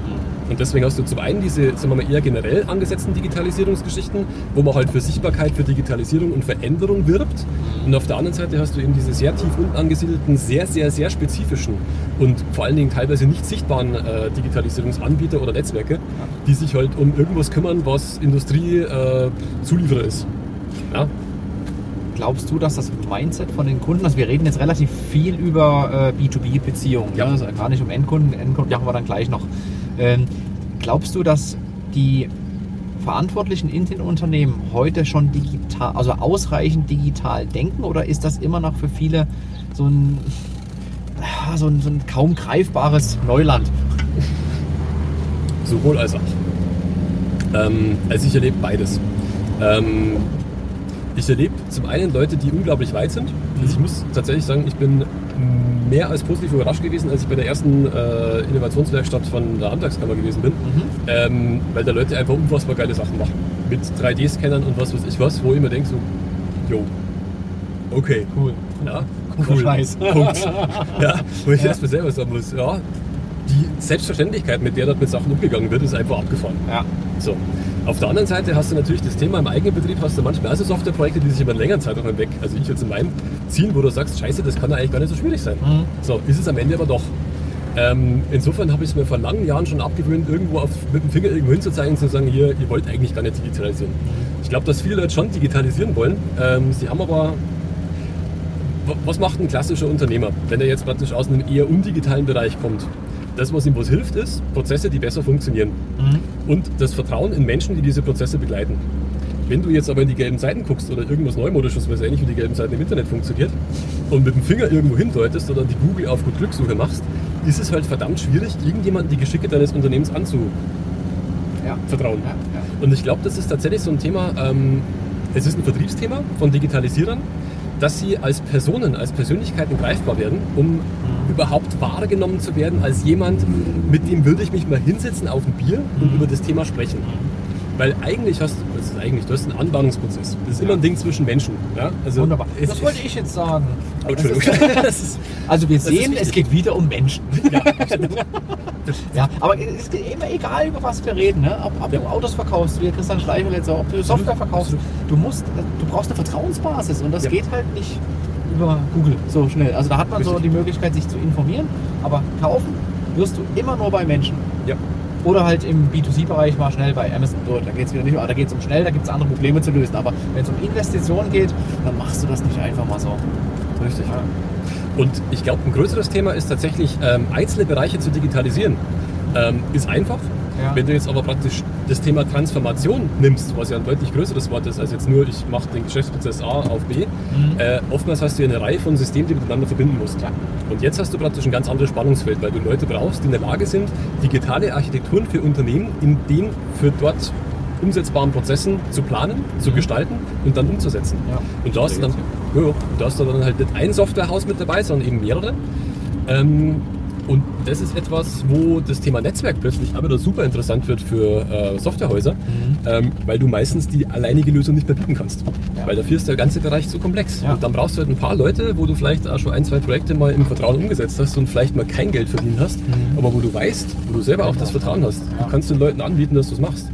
Und deswegen hast du zum einen diese, sagen wir mal, eher generell angesetzten Digitalisierungsgeschichten, wo man halt für Sichtbarkeit, für Digitalisierung und Veränderung wirbt. Und auf der anderen Seite hast du eben diese sehr tief unten angesiedelten, sehr, sehr, sehr spezifischen und vor allen Dingen teilweise nicht sichtbaren äh, Digitalisierungsanbieter oder Netzwerke, die sich halt um irgendwas kümmern, was Industrie äh, ist. Ja? Glaubst du, dass das Mindset von den Kunden, also wir reden jetzt relativ viel über äh, B2B-Beziehungen, Ja. ja. also gar nicht um Endkunden, Endkunden machen wir dann gleich noch. Ähm, glaubst du, dass die Verantwortlichen in den Unternehmen heute schon digital, also ausreichend digital denken oder ist das immer noch für viele so ein, so ein, so ein kaum greifbares Neuland? Sowohl als auch. Ähm, also ich erlebe beides. Ähm, ich erlebe zum einen Leute, die unglaublich weit sind. Also ich muss tatsächlich sagen, ich bin mehr als positiv überrascht gewesen, als ich bei der ersten äh, Innovationswerkstatt von der Handwerkskammer gewesen bin, ähm, weil da Leute einfach unfassbar geile Sachen machen. Mit 3D-Scannern und was weiß ich was, wo ich mir denke so, jo, okay, Cool. ja, Cooler Scheiß. Punkt. Ja, wo ich erst mal selber sagen muss, ja, die Selbstverständlichkeit, mit der dort mit Sachen umgegangen wird, ist einfach abgefahren. Ja. So. Auf der anderen Seite hast du natürlich das Thema im eigenen Betrieb, hast du manchmal also Softwareprojekte, die sich über einen längeren Zeitraum hinweg, also ich jetzt in meinem, ziehen, wo du sagst, scheiße, das kann ja eigentlich gar nicht so schwierig sein. Mhm. So, ist es am Ende aber doch. Ähm, insofern habe ich es mir vor langen Jahren schon abgewöhnt, irgendwo auf, mit dem Finger irgendwo hinzuzeigen und zu sagen, hier, ihr wollt eigentlich gar nicht digitalisieren. Ich glaube, dass viele Leute schon digitalisieren wollen. Ähm, sie haben aber wa- was macht ein klassischer Unternehmer, wenn er jetzt praktisch aus einem eher undigitalen Bereich kommt? Das, was ihm was hilft, ist Prozesse, die besser funktionieren. Und das Vertrauen in Menschen, die diese Prozesse begleiten. Wenn du jetzt aber in die gelben Seiten guckst oder irgendwas Neumodisches, was ähnlich wie die gelben Seiten im Internet funktioniert, und mit dem Finger irgendwo hindeutest oder die Google auf gut Glückssuche machst, ist es halt verdammt schwierig, irgendjemanden die Geschicke deines Unternehmens anzuvertrauen. Ja. Ja, ja. Und ich glaube, das ist tatsächlich so ein Thema, ähm, es ist ein Vertriebsthema von Digitalisierern, dass sie als Personen, als Persönlichkeiten greifbar werden, um überhaupt wahrgenommen zu werden als jemand, mit dem würde ich mich mal hinsetzen auf ein Bier und über das Thema sprechen. Weil eigentlich hast du, das ist eigentlich, du hast einen Anbahnungsprozess. Das ist immer ein Ding zwischen Menschen. Ja? Also, Wunderbar. Das wollte ich jetzt sagen. Oh, Entschuldigung. Ist- Also wir sehen, es geht wieder um Menschen. ja, Ja, aber es ist immer egal, über was wir reden. Ne? Ob, ob du Ja. Autos verkaufst, wie Christian Schleifer jetzt ob du Software verkaufst. Du musst, du brauchst eine Vertrauensbasis und das Ja. geht halt nicht über Google so schnell. Also da hat man so Richtig. die Möglichkeit, sich zu informieren, aber kaufen wirst du immer nur bei Menschen. ja. Oder halt im B2C-Bereich mal schnell bei Amazon. So, da geht es wieder nicht, da geht es um schnell, da gibt es andere Probleme zu lösen. Aber wenn es um Investitionen geht, dann machst du das nicht einfach mal so. Richtig. Und ich glaube, ein größeres Thema ist tatsächlich, ähm, einzelne Bereiche zu digitalisieren. Ähm, ist einfach. Ja. Wenn du jetzt aber praktisch das Thema Transformation nimmst, was ja ein deutlich größeres Wort ist, als jetzt nur, ich mache den Geschäftsprozess A auf B, äh, oftmals hast du ja eine Reihe von Systemen, die du miteinander verbinden musst. Ja. Und jetzt hast du praktisch ein ganz anderes Spannungsfeld, weil du Leute brauchst, die in der Lage sind, digitale Architekturen für Unternehmen in den für dort umsetzbaren Prozessen zu planen, zu gestalten und dann umzusetzen. Ja. Und da hast, du dann, ja, da hast du dann halt nicht ein Softwarehaus mit dabei, sondern eben mehrere. Ähm, und das ist etwas, wo das Thema Netzwerk plötzlich wieder super interessant wird für äh, Softwarehäuser, ähm, weil du meistens die alleinige Lösung nicht mehr bieten kannst. Ja. Weil dafür ist der ganze Bereich zu komplex. Ja. Und dann brauchst du halt ein paar Leute, wo du vielleicht auch schon ein, zwei Projekte mal im Vertrauen umgesetzt hast und vielleicht mal kein Geld verdient hast, aber wo du weißt, wo du selber auch das Vertrauen hast. Du kannst den Leuten anbieten, dass du es machst.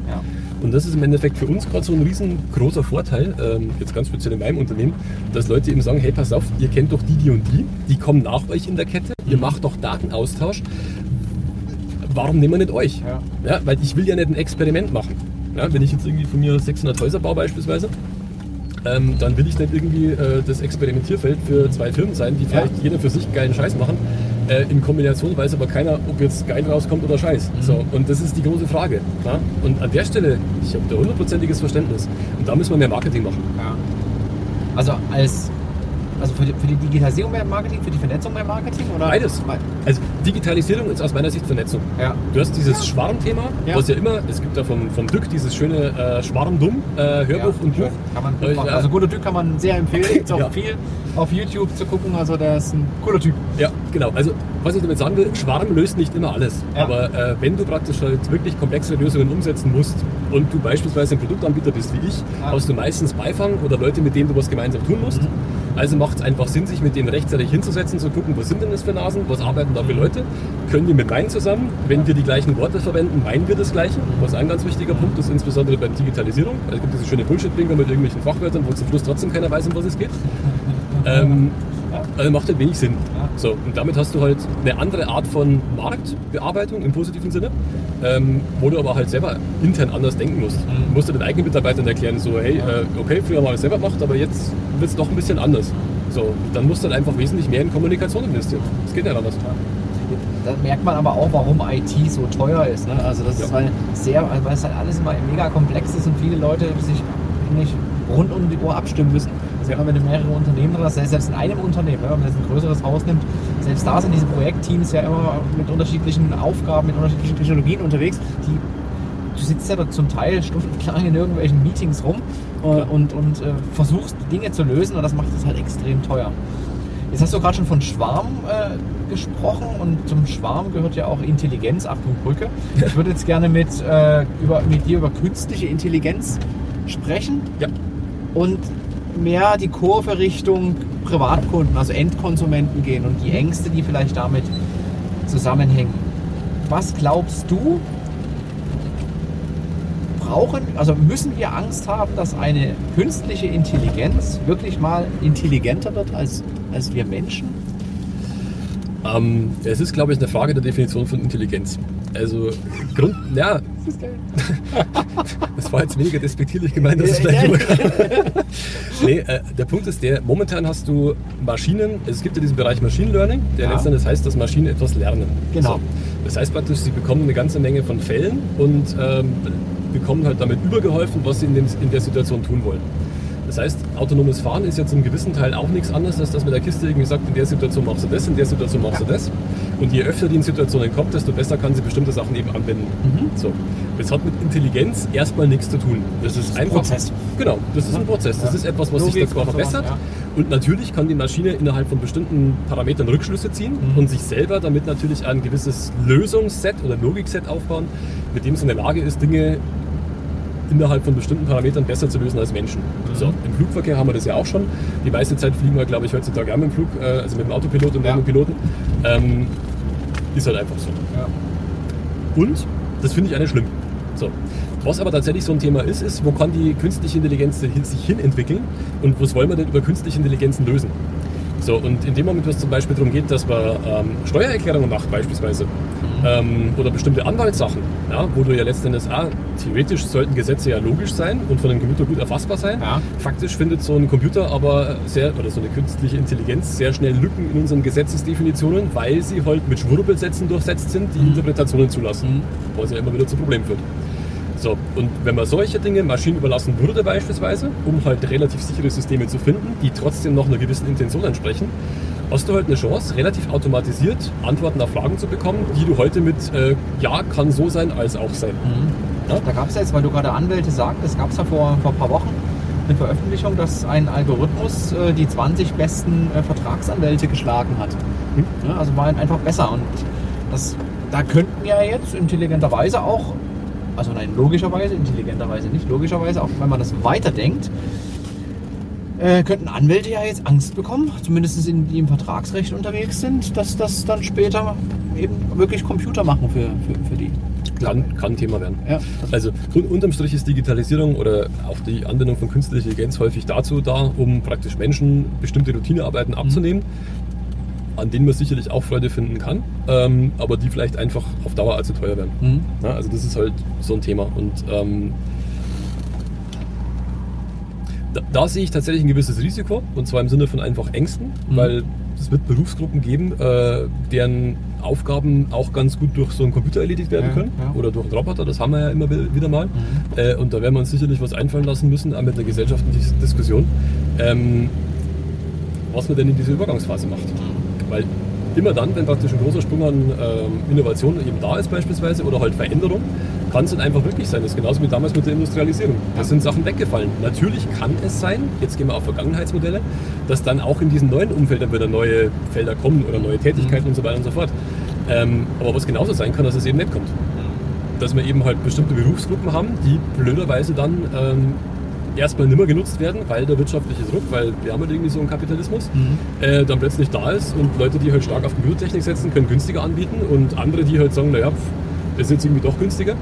Und das ist im Endeffekt für uns gerade so ein riesengroßer Vorteil, ähm, jetzt ganz speziell in meinem Unternehmen, dass Leute eben sagen, hey, pass auf, ihr kennt doch die, die und die, die kommen nach euch in der Kette, ihr macht doch Datenaustausch. warum nehmen wir nicht euch? Ja. Ja, weil ich will ja nicht ein Experiment machen. Ja, wenn ich jetzt irgendwie von mir 600 Häuser baue beispielsweise, ähm, dann will ich nicht irgendwie äh, das Experimentierfeld für zwei Firmen sein, die vielleicht Ja. jeder für sich geilen Scheiß machen. Äh, in Kombination weiß aber keiner, ob jetzt geil rauskommt oder Scheiß. Mhm. So, und das ist die große Frage. Ja? Und an der Stelle, ich habe da hundertprozentiges Verständnis. Und da müssen wir mehr Marketing machen. Ja. Also als also für die, für die Digitalisierung mehr Marketing, für die Vernetzung mehr Marketing oder Beides. Also Digitalisierung ist aus meiner Sicht Vernetzung. Ja. Du hast dieses Schwarmthema, Ja. was ja immer, es gibt da vom, vom Dück dieses schöne äh, Schwarmdumm, äh, Hörbuch Ja, und Buch. Kann man Äh, gut machen. ja. Also guter Typ kann man sehr empfehlen. Gibt auch Ja. viel auf YouTube zu gucken. Also der ist ein cooler Typ. Ja, genau. Also was ich damit sagen will, Schwarm löst nicht immer alles. Ja. Aber äh, wenn du praktisch halt wirklich komplexe Lösungen umsetzen musst und du beispielsweise ein Produktanbieter bist wie ich, Ja. hast du meistens Beifang oder Leute, mit denen du was gemeinsam tun musst. Mhm. Also macht es einfach Sinn, sich mit denen rechtzeitig hinzusetzen, zu gucken, was sind denn das für Nasen, was arbeiten da für Leute, können wir mit meinen zusammen, wenn wir die gleichen Worte verwenden, meinen wir das Gleiche, was ein ganz wichtiger Punkt ist, insbesondere bei der Digitalisierung. Also es gibt diese schöne Bullshit-Bingo mit irgendwelchen Fachwörtern, wo zum Schluss trotzdem keiner weiß, um was es geht. Ähm, also macht halt wenig Sinn. Ja. So, und damit hast du halt eine andere Art von Marktbearbeitung im positiven Sinne, ähm, wo du aber halt selber intern anders denken musst. Mhm. Du musst du den eigenen Mitarbeitern erklären, so, hey, äh, okay, früher haben wir es selber gemacht, aber jetzt wird es doch ein bisschen anders. So, dann musst du halt einfach wesentlich mehr in Kommunikation investieren. Das geht nicht anders. Da merkt man aber auch, warum IT so teuer ist. Ne? Also das ist Ja. weil sehr, also weil es halt alles immer mega komplex ist und viele Leute sich nicht rund um die Uhr abstimmen müssen. Also wenn du mehrere Unternehmen hast, selbst in einem Unternehmen, wenn man jetzt ein größeres Haus nimmt, selbst da sind diese Projektteams ja immer mit unterschiedlichen Aufgaben, mit unterschiedlichen Technologien unterwegs, die du sitzt ja da zum Teil stundenlang in irgendwelchen Meetings rum äh, Klar. und, und äh, versuchst Dinge zu lösen und das macht es halt extrem teuer. Jetzt hast du gerade schon von Schwarm äh, gesprochen und zum Schwarm gehört ja auch Intelligenz, Achtung Brücke. Ich würde jetzt gerne mit, äh, über, mit dir über künstliche Intelligenz sprechen Ja. und mehr die Kurve Richtung Privatkunden, also Endkonsumenten gehen und die Ängste, die vielleicht damit zusammenhängen. Was glaubst du, brauchen, also müssen wir Angst haben, dass eine künstliche Intelligenz wirklich mal intelligenter wird als, als wir Menschen? Ähm, es ist, glaube ich, eine Frage der Definition von Intelligenz. Also, Grund, ja, Geil. Das war jetzt weniger despektierlich gemeint, dass ja. rüberkam. nee, äh, der Punkt ist der, momentan hast du Maschinen, es gibt ja diesen Bereich Machine Learning, der Ja. letztendlich heißt, dass Maschinen etwas lernen. Genau. Das heißt praktisch, sie bekommen eine ganze Menge von Fällen und ähm, bekommen halt damit übergeholfen, was sie in, dem, in der Situation tun wollen. Das heißt, autonomes Fahren ist ja zum gewissen Teil auch nichts anderes, als dass mit der Kiste irgendwie sagt, in der Situation machst du das, in der Situation machst du das. Und je öfter die in Situationen kommt, desto besser kann sie bestimmte Sachen eben anwenden. Mhm. So. Das hat mit Intelligenz erstmal nichts zu tun. Das ist einfach. Prozess. Genau, das ist ein Prozess. Das Ja. ist etwas, was sich Logik da und sowas, verbessert. ja. Und natürlich kann die Maschine innerhalb von bestimmten Parametern Rückschlüsse ziehen Mhm. und sich selber damit natürlich ein gewisses Lösungsset oder Logikset aufbauen, mit dem es in der Lage ist, Dinge innerhalb von bestimmten Parametern besser zu lösen als Menschen. Mhm. So, Im Flugverkehr haben wir das ja auch schon. Die meiste Zeit fliegen wir, glaube ich, heutzutage auch mit dem Flug, äh, also mit dem Autopilot und Ja. mit dem Piloten. Ähm, ist halt einfach so. Ja. Und das finde ich eine schlimm. So. Was aber tatsächlich so ein Thema ist, ist, wo kann die künstliche Intelligenz sich hin entwickeln und was wollen wir denn über künstliche Intelligenzen lösen? So, und in dem Moment, wo es zum Beispiel darum geht, dass man ähm, Steuererklärungen macht, beispielsweise, ähm, oder bestimmte Anwaltssachen, ja, wo du ja letztendlich, ah, theoretisch sollten Gesetze ja logisch sein und von einem Computer gut erfassbar sein. Ja. Faktisch findet so ein Computer aber sehr, oder so eine künstliche Intelligenz sehr schnell Lücken in unseren Gesetzesdefinitionen, weil sie halt mit Schwurbelsätzen durchsetzt sind, die Interpretationen zulassen, was ja immer wieder zu Problemen führt. So, und wenn man solche Dinge Maschinen überlassen würde beispielsweise, um halt relativ sichere Systeme zu finden, die trotzdem noch einer gewissen Intention entsprechen, hast du halt eine Chance, relativ automatisiert Antworten auf Fragen zu bekommen, die du heute mit äh, Ja, kann so sein, als auch sein. Ja? Da gab es jetzt, weil du gerade Anwälte sagtest, gab es ja vor, vor ein paar Wochen eine Veröffentlichung, dass ein Algorithmus äh, die 20 besten äh, Vertragsanwälte geschlagen hat. Hm. Ja, also war einfach besser. Und das, da könnten ja jetzt intelligenterweise auch, also nein, logischerweise, intelligenterweise nicht, logischerweise, auch wenn man das weiterdenkt, äh, könnten Anwälte ja jetzt Angst bekommen, zumindest in, die im Vertragsrecht unterwegs sind, dass das dann später eben wirklich Computer machen für, für, für die. Kann, kann Thema werden. Ja, Also un unterm Strich ist Digitalisierung oder auch die Anwendung von künstlicher Intelligenz häufig dazu da, um praktisch Menschen bestimmte Routinearbeiten abzunehmen. an denen man sicherlich auch Freude finden kann, ähm, aber die vielleicht einfach auf Dauer allzu teuer werden. Mhm. Ja, also das ist halt so ein Thema. Und ähm, da, da sehe ich tatsächlich ein gewisses Risiko, und zwar im Sinne von einfach Ängsten, Mhm. weil es wird Berufsgruppen geben, äh, deren Aufgaben auch ganz gut durch so einen Computer erledigt werden Ja, können ja. oder durch einen Roboter, das haben wir ja immer wi- wieder mal. Mhm. Äh, und da werden wir uns sicherlich was einfallen lassen müssen, auch mit einer gesellschaftlichen Diskussion, ähm, was man denn in dieser Übergangsphase macht. Weil immer dann, wenn praktisch ein großer Sprung an ähm, Innovation eben da ist beispielsweise oder halt Veränderung, kann es dann einfach wirklich sein. Das ist genauso wie damals mit der Industrialisierung. Da sind Sachen weggefallen. Natürlich kann es sein, jetzt gehen wir auf Vergangenheitsmodelle, dass dann auch in diesen neuen Umfeldern wieder neue Felder kommen oder neue Tätigkeiten und so weiter und so fort. Ähm, aber was genauso sein kann, dass es eben nicht kommt. Dass wir eben halt bestimmte Berufsgruppen haben, die blöderweise dann ähm, erstmal nimmer genutzt werden, weil der wirtschaftliche Druck, weil wir haben halt irgendwie so einen Kapitalismus, äh, dann plötzlich da ist und Leute, die halt stark auf Computertechnik setzen, können günstiger anbieten und andere, die halt sagen, naja, das ist jetzt irgendwie doch günstiger.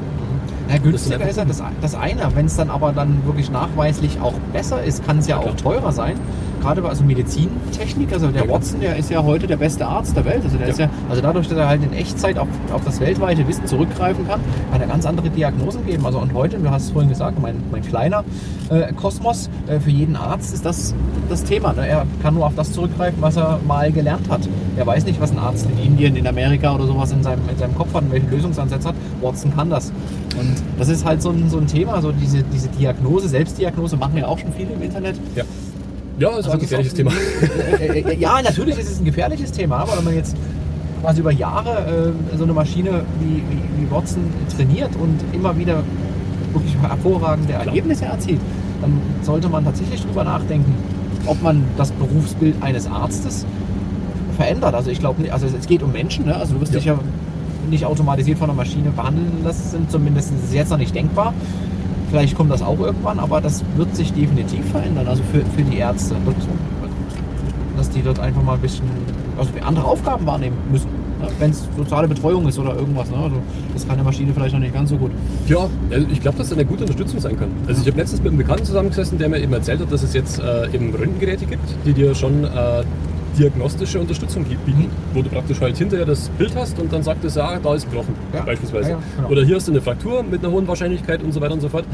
Ja, günstiger ist ja das, das eine. Wenn es dann aber dann wirklich nachweislich auch besser ist, kann es ja auch teurer sein. Gerade bei also Medizintechnik, also der. Watson, der ist ja heute der beste Arzt der Welt. Also der Ja. ist ja, also dadurch, dass er halt in Echtzeit auf, auf das weltweite Wissen zurückgreifen kann, kann er ganz andere Diagnosen geben. Also und heute, du hast es vorhin gesagt, mein, mein kleiner äh, Kosmos, äh, für jeden Arzt ist das das Thema. Ne? Er kann nur auf das zurückgreifen, was er mal gelernt hat. Er weiß nicht, was ein Arzt in Indien, in Amerika oder sowas in seinem, in seinem Kopf hat und welche Lösungsansätze hat. Watson kann das. Und das ist halt so ein, so ein Thema, so diese, diese Diagnose, Selbstdiagnose machen ja auch schon viele im Internet. Ja, ja ist ein gefährliches Also Thema. ja, natürlich ist es ein gefährliches Thema, aber wenn man jetzt quasi über Jahre äh, so eine Maschine wie, wie, wie Watson trainiert und immer wieder wirklich hervorragende Ergebnisse erzielt, dann sollte man tatsächlich drüber nachdenken, ob man das Berufsbild eines Arztes verändert. Also ich glaube, also es geht um Menschen, ne? also du wirst Ja. dich ja nicht automatisiert von einer Maschine behandeln lassen, zumindest ist es jetzt noch nicht denkbar. Vielleicht kommt das auch irgendwann, aber das wird sich definitiv verändern, also für, für die Ärzte. Dass die dort einfach mal ein bisschen also andere Aufgaben wahrnehmen müssen. Ne? Wenn es soziale Betreuung ist oder irgendwas. Ne? Also das kann eine Maschine vielleicht noch nicht ganz so gut. Ja, also ich glaube, dass das eine gute Unterstützung sein kann. Also ich habe letztens mit einem Bekannten zusammengesessen, der mir eben erzählt hat, dass es jetzt äh, eben Röntgengeräte gibt, die dir schon äh, diagnostische Unterstützung bieten, Mhm. wo du praktisch halt hinterher das Bild hast und dann sagt es, ja, da ist ein Knochen Ja. beispielsweise. Ja, genau. Oder hier hast du eine Fraktur mit einer hohen Wahrscheinlichkeit und so weiter und so fort.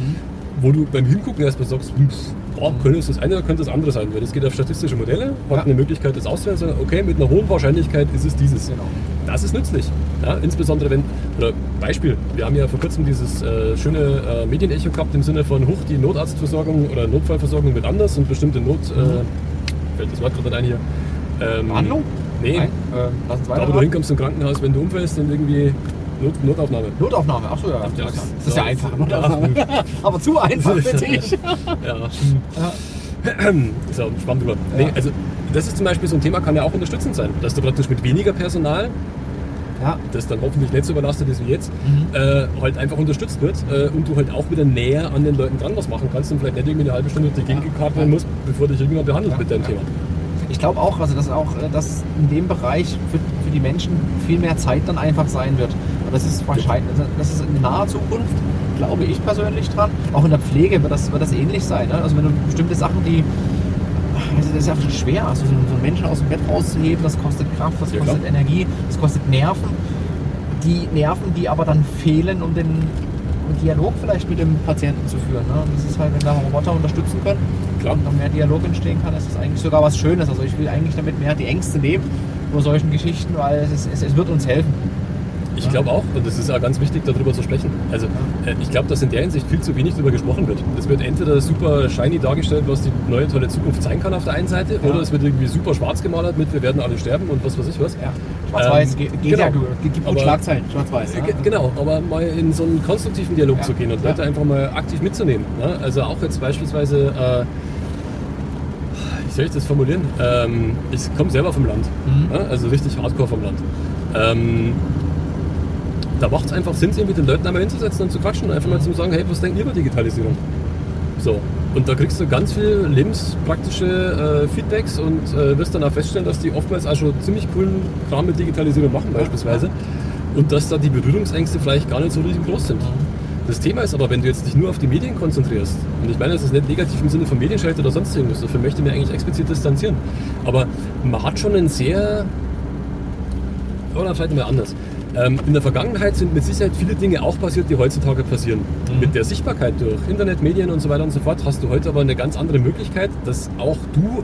Wo du beim Hingucken erstmal sagst, oh, könnte es das eine oder könnte das andere sein, weil das geht auf statistische Modelle, hat eine Möglichkeit, das auszuwählen, okay, mit einer hohen Wahrscheinlichkeit ist es dieses. Genau. Das ist nützlich. Insbesondere wenn, oder Beispiel, wir haben ja vor kurzem dieses äh, schöne äh, Medienecho gehabt im Sinne von, hoch, die Notarztversorgung oder Notfallversorgung wird anders und bestimmte Not, äh, fällt das Wort gerade ein hier. Ähm, Behandlung? Nee, Nein, äh, lass uns wo du hinkommst im Krankenhaus, wenn du umfällst und irgendwie Not, Notaufnahme. Notaufnahme, ach so, ja. Ja, Das ist ja ja. einfach. Aber zu einfach, bitte ich. Ja. Ja. so, Schwamm drüber. Nee, also das ist zum Beispiel so ein Thema, kann ja auch unterstützend sein, dass du praktisch mit weniger Personal Ja. das dann hoffentlich nicht so überlastet ist wie jetzt, Mhm. äh, halt einfach unterstützt wird äh, und du halt auch wieder näher an den Leuten dran was machen kannst und vielleicht nicht irgendwie eine halbe Stunde durch die Gegend gekarrt werden musst, bevor dich irgendjemand behandelt Ja, mit deinem ja. Thema. Ich glaube auch, also dass auch äh, dass in dem Bereich für, für die Menschen viel mehr Zeit dann einfach sein wird. Und das ist wahrscheinlich, also das ist in naher Zukunft, glaube ich persönlich dran. Auch in der Pflege wird das, wird das ähnlich sein. Ne? Also wenn du bestimmte Sachen, die also das ist ja schwer, also so, so einen Menschen aus dem Bett rauszuheben, das kostet Kraft, das Ja, kostet klar. Energie, das kostet Nerven. Die Nerven, die aber dann fehlen, um den Dialog vielleicht mit dem Patienten zu führen. Ne? Und das ist halt, wenn da Roboter unterstützen können, Klar. und noch mehr Dialog entstehen kann, ist es eigentlich sogar was Schönes. Also ich will eigentlich damit mehr die Ängste nehmen vor solchen Geschichten, weil es, ist, es, es wird uns helfen. Ich glaube auch, und es ist auch ganz wichtig, darüber zu sprechen. Also äh, ich glaube, dass in der Hinsicht viel zu wenig darüber gesprochen wird. Es wird entweder super shiny dargestellt, was die neue tolle Zukunft sein kann auf der einen Seite, Ja. oder es wird irgendwie super schwarz gemalert mit, wir werden alle sterben und was weiß ich was. Ja. Schwarz-Weiß Ähm, geht, genau. ja. Gibt gut Schlagzeilen, schwarz-weiß. Äh, Ja. ge- Genau, aber mal in so einen konstruktiven Dialog Ja. zu gehen und. Leute einfach mal aktiv mitzunehmen. Ne? Also auch jetzt beispielsweise, äh, wie soll ich das formulieren? Ähm, ich komme selber vom Land, Mhm. ne? also richtig hardcore vom Land. Ähm, da macht es einfach Sinn, sich mit den Leuten einmal hinzusetzen und zu quatschen und einfach mal zu sagen, hey, was denkt ihr über Digitalisierung? So. Und da kriegst du ganz viel lebenspraktische äh, Feedbacks und äh, wirst dann auch feststellen, dass die oftmals auch schon ziemlich coolen Kram mit Digitalisierung machen beispielsweise. Und dass da die Berührungsängste vielleicht gar nicht so riesengroß sind. Das Thema ist aber, wenn du jetzt dich nur auf die Medien konzentrierst, und ich meine, das ist nicht negativ im Sinne von Medienschelte oder sonst irgendwas, dafür möchte ich mir eigentlich explizit distanzieren. Aber man hat schon einen sehr oder vielleicht mal anders. Ähm, in der Vergangenheit sind mit Sicherheit viele Dinge auch passiert, die heutzutage passieren. Mhm. Mit der Sichtbarkeit durch Internet, Medien und so weiter und so fort hast du heute aber eine ganz andere Möglichkeit, dass auch du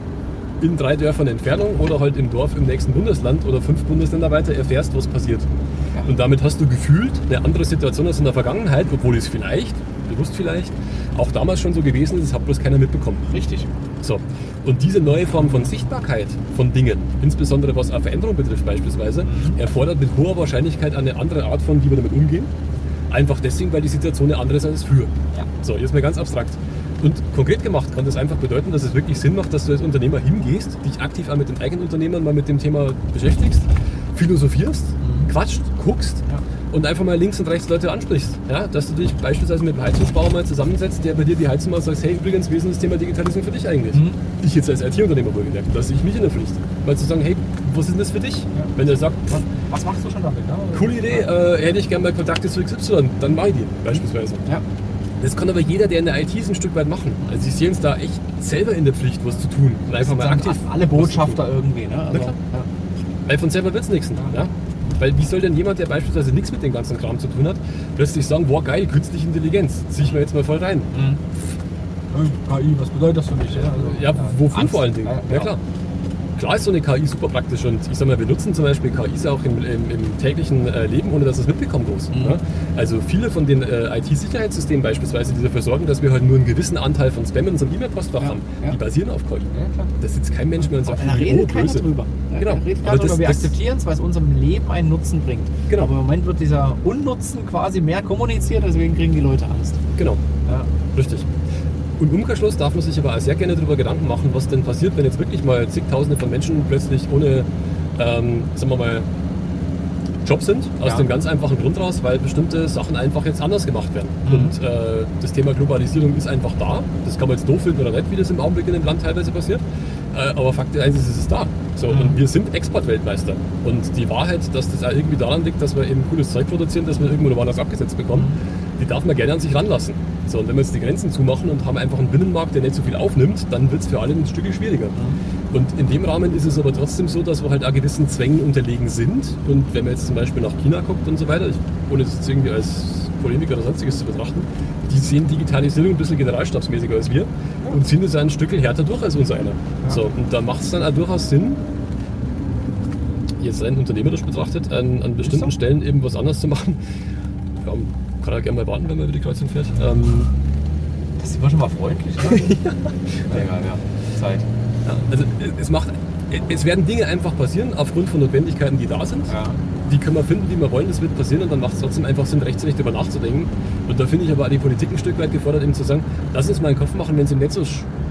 in drei Dörfern Entfernung oder halt im Dorf im nächsten Bundesland oder fünf Bundesländer weiter erfährst, was passiert. Ja. Und damit hast du gefühlt eine andere Situation als in der Vergangenheit, obwohl es vielleicht, bewusst vielleicht, auch damals schon so gewesen ist, das hat bloß keiner mitbekommen. Richtig. So. Und diese neue Form von Sichtbarkeit von Dingen, insbesondere was auch Veränderung betrifft beispielsweise, erfordert mit hoher Wahrscheinlichkeit eine andere Art von, wie wir damit umgehen. Einfach deswegen, weil die Situation eine andere ist als früher. Ja. So, jetzt mal ganz abstrakt. Und konkret gemacht kann das einfach bedeuten, dass es wirklich Sinn macht, dass du als Unternehmer hingehst, dich aktiv auch mit den eigenen Unternehmern mal mit dem Thema beschäftigst, philosophierst, quatscht, guckst Ja. Und einfach mal links und rechts Leute ansprichst. Ja? Dass du dich beispielsweise mit einem Heizungsbauer mal zusammensetzt, der bei dir die Heizung mal sagt, hey, übrigens, wie ist denn das Thema Digitalisierung für dich eigentlich? Mhm. Ich jetzt als IT-Unternehmer wohlgemerkt, da sehe ich mich in der Pflicht. Mal zu sagen, hey, was ist denn das für dich? Wenn er sagt, Was, was machst du schon damit? Ne? coole Idee, äh, hätte ich gerne mal Kontakte zu XY, dann mache ich die beispielsweise. Ja. Das kann aber jeder, der in der IT ist, ein Stück weit machen. Also sie sehen uns da echt selber in der Pflicht, was zu tun. Und einfach mal aktiv. alle Botschafter irgendwie. Ne? Also, ja. Weil von selber wird es nichts. Ja? Weil wie soll denn jemand, der beispielsweise nichts mit dem ganzen Kram zu tun hat, plötzlich sagen, boah geil, künstliche Intelligenz, zieh ich mir jetzt mal voll rein. KI, was bedeutet das für mich? Ja, also, Ja, wofür Angst. vor allen Dingen? Ja, Ja, klar. Klar ist so eine KI super praktisch und ich sag mal, wir nutzen zum Beispiel KIs auch im, im, im täglichen äh, Leben, ohne dass wir es mitbekommen groß. Mhm. Ja? Also viele von den äh, IT-Sicherheitssystemen beispielsweise, die dafür sorgen, dass wir halt nur einen gewissen Anteil von Spam in unserem E-Mail-Postfach Ja, haben, ja. die basieren auf KI. Ja. Da sitzt kein Mensch mehr und sagt, Da oh, redet keiner böse. drüber. Genau. Da redet Aber keiner drüber. Wir akzeptieren es, weil es unserem Leben einen Nutzen bringt. Genau. Aber im Moment wird dieser Unnutzen quasi mehr kommuniziert, deswegen kriegen die Leute Angst. Genau. Richtig. Und Umkehrschluss darf man sich aber auch sehr gerne darüber Gedanken machen, was denn passiert, wenn jetzt wirklich mal zigtausende von Menschen plötzlich ohne, ähm, sagen wir mal, Job sind, aus Ja. dem ganz einfachen Grund raus, weil bestimmte Sachen einfach jetzt anders gemacht werden. Mhm. Und äh, das Thema Globalisierung ist einfach da. Das kann man jetzt doof finden oder nicht, wie das im Augenblick in dem Land teilweise passiert. Äh, aber Fakt eins ist, es ist da. So, Mhm. Und wir sind Exportweltmeister. Und die Wahrheit, dass das irgendwie daran liegt, dass wir eben cooles Zeug produzieren, das wir irgendwo woanders abgesetzt bekommen, die darf man gerne an sich ranlassen. So, und wenn wir jetzt die Grenzen zumachen und haben einfach einen Binnenmarkt, der nicht so viel aufnimmt, dann wird es für alle ein Stück schwieriger. Und in dem Rahmen ist es aber trotzdem so, dass wir halt auch gewissen Zwängen unterlegen sind. Und wenn man jetzt zum Beispiel nach China guckt und so weiter, ich, ohne das jetzt irgendwie als Polemiker oder sonstiges zu betrachten, die sehen Digitalisierung ein bisschen generalstabsmäßiger als wir und ziehen das ein Stück härter durch als unser einer. So, und da macht es dann auch durchaus Sinn, jetzt rein unternehmerisch betrachtet, an, an bestimmten so. Stellen eben was anderes zu machen. Ja, kann er gerne mal warten, wenn man über die Kreuzung fährt. Ähm, Das wir schon mal freundlich. Ne? ja. Egal, ja. Zeit. ja, also es- macht, es werden Dinge einfach passieren aufgrund von Notwendigkeiten, die da sind. Ja. Die können wir finden, wie wir wollen, das wird passieren und dann macht es trotzdem einfach Sinn, rechtzeitig darüber nachzudenken. Und da finde ich aber auch die Politik ein Stück weit gefordert, eben zu sagen, lass uns mal einen Kopf machen, wenn es eben nicht so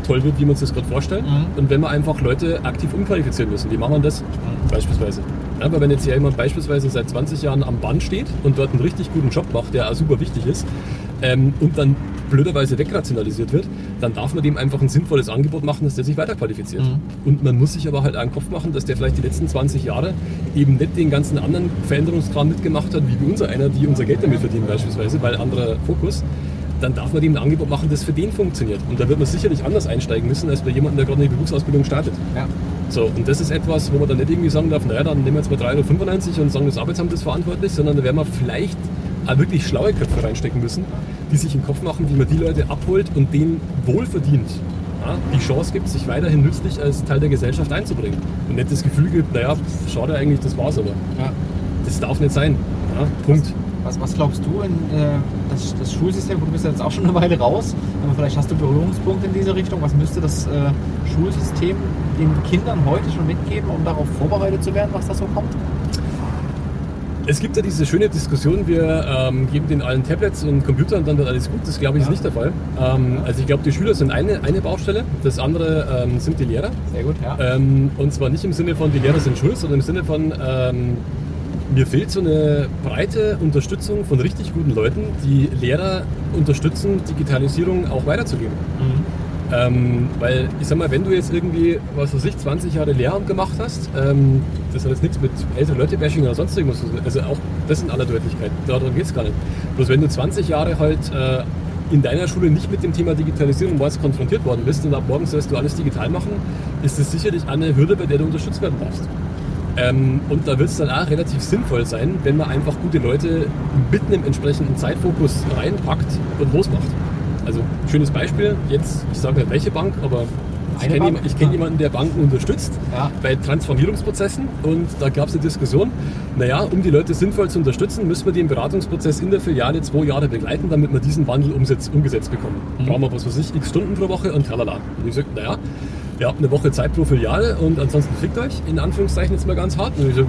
toll wird, wie wir uns das gerade vorstellen. Mhm. Und wenn wir einfach Leute aktiv umqualifizieren müssen, wie machen wir das? Beispielsweise. Aber wenn jetzt hier jemand beispielsweise seit 20 Jahren am Band steht und dort einen richtig guten Job macht, der auch super wichtig ist, ähm, und dann blöderweise wegrationalisiert wird, dann darf man dem einfach ein sinnvolles Angebot machen, dass der sich weiterqualifiziert. Mhm. Und man muss sich aber halt einen Kopf machen, dass der vielleicht die letzten 20 Jahre eben nicht den ganzen anderen Veränderungskram mitgemacht hat, wie unser einer, die unser Geld damit verdienen beispielsweise, weil anderer Fokus. Dann darf man dem ein Angebot machen, das für den funktioniert. Und da wird man sicherlich anders einsteigen müssen, als bei jemandem, der gerade eine Berufsausbildung startet. Ja. So, und das ist etwas, wo man dann nicht irgendwie sagen darf, naja, dann nehmen wir jetzt mal 3,95 Euro und sagen, das Arbeitsamt ist verantwortlich, sondern da werden wir vielleicht auch wirklich schlaue Köpfe reinstecken müssen, die sich im Kopf machen, wie man die Leute abholt und denen wohlverdient ja, die Chance gibt, sich weiterhin nützlich als Teil der Gesellschaft einzubringen. Und nicht das Gefühl gibt, naja, schade eigentlich, das war's aber. ja. Das darf nicht sein. Ja, Punkt. Was, was glaubst du in äh, das, das Schulsystem? Du bist jetzt auch schon eine Weile raus, aber vielleicht hast du Berührungspunkte in diese Richtung. Was müsste das äh, Schulsystem den Kindern heute schon mitgeben, um darauf vorbereitet zu werden, was da so kommt? Es gibt ja diese schöne Diskussion, wir ähm, geben den allen Tablets und Computer und dann wird alles gut. Das glaube ich Ja. ist nicht der Fall. Ähm, also ich glaube, die Schüler sind eine, eine Baustelle, das andere ähm, sind die Lehrer. Sehr gut, ja. Ähm, und zwar nicht im Sinne von, die Lehrer sind schuld, sondern im Sinne von, ähm, mir fehlt so eine breite Unterstützung von richtig guten Leuten, die Lehrer unterstützen, Digitalisierung auch weiterzugeben. Mhm. Ähm, weil ich sag mal, wenn du jetzt irgendwie, was weiß ich, 20 Jahre Lehramt gemacht hast, ähm, das hat jetzt nichts mit ältere Leute-Bashing oder sonst irgendwas, zu tun. also auch das in aller Deutlichkeit, darum geht es gar nicht. Bloß wenn du 20 Jahre halt äh, in deiner Schule nicht mit dem Thema Digitalisierung morgens konfrontiert worden bist und ab morgen sollst du alles digital machen, ist das sicherlich eine Hürde, bei der du unterstützt werden darfst. Ähm, und da wird es dann auch relativ sinnvoll sein, wenn man einfach gute Leute mitten im entsprechenden Zeitfokus reinpackt und losmacht. Also schönes Beispiel, jetzt, ich sage nicht welche Bank, aber ich kenne Bank? jemand, ich kenn jemanden, der Banken unterstützt Ja. bei Transformierungsprozessen und da gab es eine Diskussion, naja, um die Leute sinnvoll zu unterstützen, müssen wir den Beratungsprozess in der Filiale zwei Jahre begleiten, damit wir diesen Wandel umsetz, umgesetzt bekommen. Mhm. Brauchen wir was weiß ich, x Stunden pro Woche und tralala. Und ich sagte, naja, ihr habt eine Woche Zeit pro Filiale und ansonsten fickt euch, in Anführungszeichen jetzt mal ganz hart. Und ich so,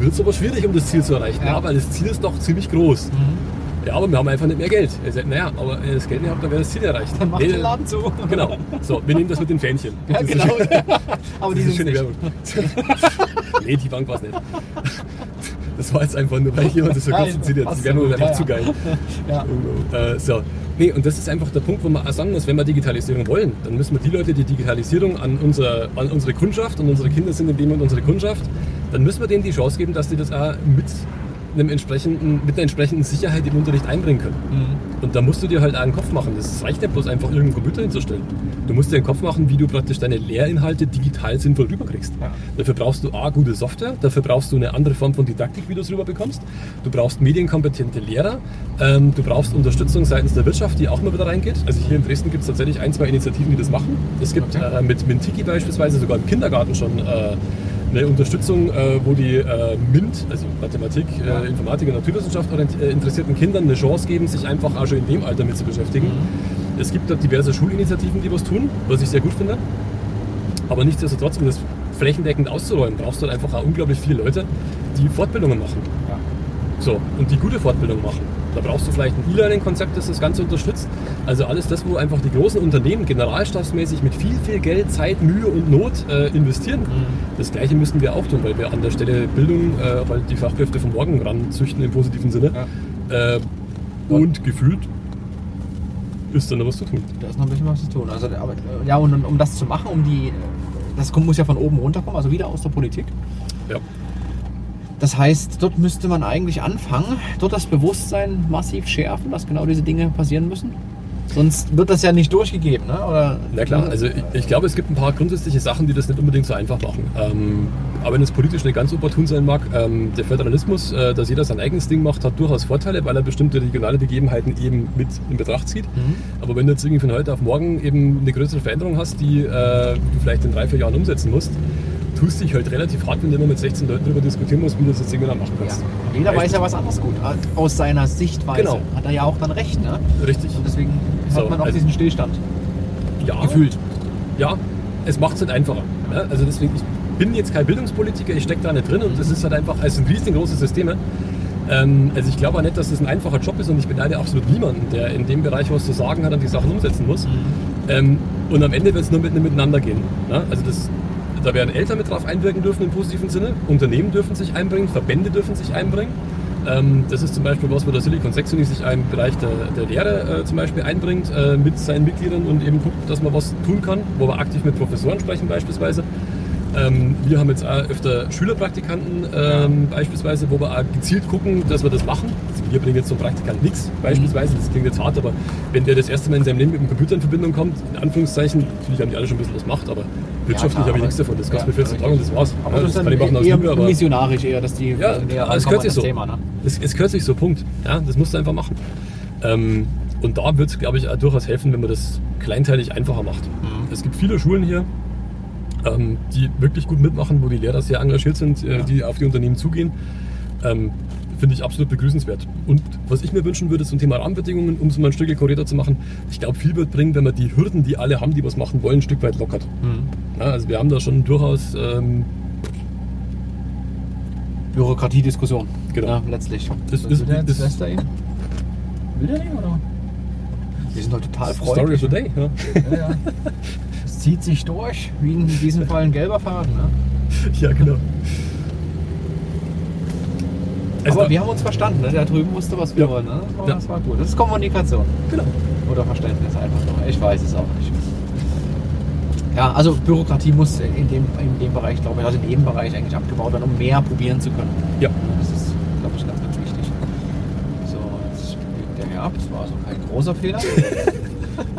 wird es aber schwierig, um das Ziel zu erreichen, Ja. ja. weil das Ziel ist doch ziemlich groß. Mhm. Ja, aber wir haben einfach nicht mehr Geld. Er sagt, naja, aber wenn ihr das Geld nicht habt, dann wäre das Ziel erreicht. Dann macht Nee, den Laden zu. Genau. So, wir nehmen das mit den Fähnchen. Ja, genau. Aber die sind schöne. Werbung. nee, die Bank war es nicht. Das war jetzt einfach nur, weil jemand das so kurz passt Die Werbung war einfach zu geil. Ja. Äh, so. Nee, und das ist einfach der Punkt, wo man auch sagen muss, wenn wir Digitalisierung wollen, dann müssen wir die Leute, die Digitalisierung an, unser, an unsere Kundschaft und unsere Kinder sind in dem Moment unsere Kundschaft, dann müssen wir denen die Chance geben, dass die das auch mit, einem entsprechenden, mit einer entsprechenden Sicherheit im Unterricht einbringen können. Mhm. Und da musst du dir halt einen Kopf machen. Das reicht nicht bloß einfach irgendeinen Computer hinzustellen. Du musst dir einen Kopf machen, wie du praktisch deine Lehrinhalte digital sinnvoll rüberkriegst. Ja. Dafür brauchst du A, gute Software, dafür brauchst du eine andere Form von Didaktik, wie du es rüberbekommst. Du brauchst medienkompetente Lehrer, ähm, du brauchst Unterstützung seitens der Wirtschaft, die auch mal wieder reingeht. Also hier in Dresden gibt es tatsächlich ein, zwei Initiativen, die das machen. Es gibt Okay. äh, mit Mintiki beispielsweise sogar im Kindergarten schon äh, eine Unterstützung, äh, wo die äh, MINT, also Mathematik, äh, Informatik und Naturwissenschaft äh, interessierten Kindern eine Chance geben, sich einfach auch schon in dem Alter mit zu beschäftigen. Mhm. Es gibt dort diverse Schulinitiativen, die was tun, was ich sehr gut finde. Aber nichtsdestotrotz, um das flächendeckend auszurollen, brauchst du halt einfach auch unglaublich viele Leute, die Fortbildungen machen. Ja. So, und die gute Fortbildung machen. Da brauchst du vielleicht ein E-Learning-Konzept, das das Ganze unterstützt. Also alles das, wo einfach die großen Unternehmen generalstabsmäßig mit viel, viel Geld, Zeit, Mühe und Not äh, investieren. Das Gleiche müssen wir auch tun, weil wir an der Stelle Bildung, äh, halt die Fachkräfte von morgen ranzüchten im positiven Sinne. Äh, und gefühlt ist da noch was zu tun. Da ist noch ein bisschen was zu tun. Also, aber, äh, ja, und um, um das zu machen, um die. Das muss ja von oben runterkommen, also wieder aus der Politik. Ja. Das heißt, dort müsste man eigentlich anfangen, dort das Bewusstsein massiv schärfen, dass genau diese Dinge passieren müssen. Sonst wird das ja nicht durchgegeben, ne? Oder, Na klar, also ich, ich glaube, es gibt ein paar grundsätzliche Sachen, die das nicht unbedingt so einfach machen. Ähm, aber wenn es politisch nicht ganz opportun sein mag, ähm, der Föderalismus, äh, dass jeder sein eigenes Ding macht, hat durchaus Vorteile, weil er bestimmte regionale Begebenheiten eben mit in Betracht zieht. Mhm. Aber wenn du jetzt irgendwie von heute auf morgen eben eine größere Veränderung hast, die äh, du vielleicht in drei, vier Jahren umsetzen musst, tust dich halt relativ hart, wenn du immer mit 16 Leuten darüber diskutieren musst, wie du das jetzt irgendwann machen Ja. kannst. Jeder weiß ja was anderes gut. Aus seiner Sichtweise Genau. hat er ja auch dann recht, ne? Richtig. Und deswegen So, hat man auch also- diesen Stillstand. Ja, Gefühlt. ja, es macht es halt einfacher. Ja, also deswegen, ich bin jetzt kein Bildungspolitiker, ich stecke da nicht drin und das ist halt einfach, es sind riesengroße Systeme. Ähm, also ich glaube auch nicht, dass das ein einfacher Job ist und ich beneide absolut niemanden, der in dem Bereich was zu sagen hat und die Sachen umsetzen muss. Ähm, und am Ende wird es nur mit Miteinander gehen. Ja, also das, da werden Eltern mit drauf einwirken dürfen im positiven Sinne, Unternehmen dürfen sich einbringen, Verbände dürfen sich einbringen. Ähm, das ist zum Beispiel was, wo der Silicon Saxony sich im Bereich der, der Lehre äh, zum Beispiel einbringt äh, mit seinen Mitgliedern und eben guckt, dass man was tun kann, wo wir aktiv mit Professoren sprechen beispielsweise. Ähm, wir haben jetzt auch öfter Schülerpraktikanten ähm, beispielsweise, wo wir auch gezielt gucken, dass wir das machen. Also wir bringen jetzt so einen Praktikant nichts beispielsweise, das klingt jetzt hart, aber wenn der das erste Mal in seinem Leben mit dem Computer in Verbindung kommt, in Anführungszeichen, natürlich haben die alle schon ein bisschen was gemacht, aber wirtschaftlich klar, habe ich nichts davon. Das kostet ja, mir 40 Euro und das war's. Aber Ja, das kann ich machen aus Liebe, aber missionarisch eher, dass die ja, näher es rankommen gehört sich das so. Thema. Ne? Es, es gehört sich so, Punkt. Ja, das musst du einfach machen. Ähm, und da wird es, glaube ich, durchaus helfen, wenn man das kleinteilig einfacher macht. Mhm. Es gibt viele Schulen hier, ähm, die wirklich gut mitmachen, wo die Lehrer sehr engagiert sind, äh, die auf die Unternehmen zugehen. Ähm, Finde ich absolut begrüßenswert. Und was ich mir wünschen würde zum Thema Rahmenbedingungen, um es mal ein Stück korrekter zu machen, ich glaube, viel wird bringen, wenn man die Hürden, die alle haben, die was machen wollen, ein Stück weit lockert. Ja, also wir haben da schon durchaus ähm, Bürokratiediskussion. Genau. Ja, letztlich. Das Was ist- will der Lässt er ihn? Will er nicht, oder? Die sind doch total Story of freundlich. the Day. Ja. Ja, ja. Zieht sich durch, wie in diesem Fall ein gelber Faden. Ne? Ja, genau. Also Aber da- wir haben uns verstanden. Ne? Der drüben wusste, was wir Ja. wollen. Ne? Das, war, das war gut. Das ist Kommunikation. genau. Oder Verständnis einfach nur. Ich weiß es auch nicht. Ja, also Bürokratie muss in dem, in dem Bereich, glaube ich, also in jedem Bereich eigentlich abgebaut werden, um mehr probieren zu können. Ja. Das ist, glaube ich, ganz, ganz wichtig. So, jetzt spielt der Herbst, war also kein großer Fehler.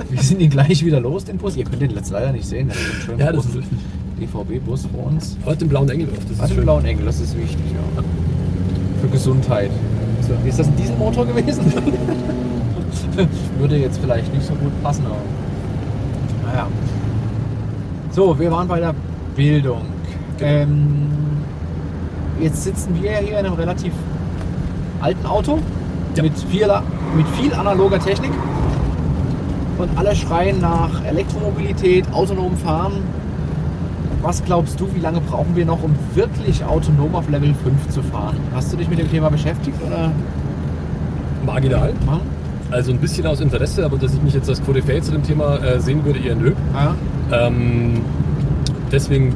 Wir sind ihn gleich wieder los, den Bus. Ihr könnt den jetzt leider nicht sehen. Ja, das ist richtig. DVB-Bus vor uns. Heute im blauen Engel drauf. Das ist schön. blauen Engel, das ist wichtig, ja. Für Gesundheit. So, ist das ein Dieselmotor gewesen? Würde jetzt vielleicht nicht so gut passen, aber. Naja. So, wir waren bei der Bildung. Ähm, jetzt sitzen wir ja hier in einem relativ alten Auto Ja. mit, viel, mit viel analoger Technik. Und alle schreien nach Elektromobilität, autonomem Fahren. Was glaubst du, wie lange brauchen wir noch, um wirklich autonom auf Level 5 zu fahren? Hast du dich mit dem Thema beschäftigt oder? Marginal. Hm? Also ein bisschen aus Interesse, aber dass ich mich jetzt als Koryphäe zu dem Thema äh, sehen würde, eher nö. Ja. Ähm, deswegen,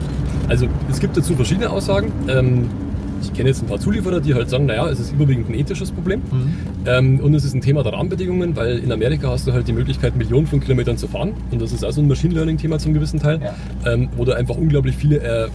also es gibt dazu verschiedene Aussagen. Ähm, ich kenne jetzt ein paar Zulieferer, die halt sagen, naja, es ist überwiegend ein ethisches Problem. Mhm. Ähm, und es ist ein Thema der Rahmenbedingungen, weil in Amerika hast du halt die Möglichkeit, Millionen von Kilometern zu fahren. Und das ist also ein Machine Learning-Thema zum gewissen Teil, Ja. ähm, wo du einfach unglaublich viele äh,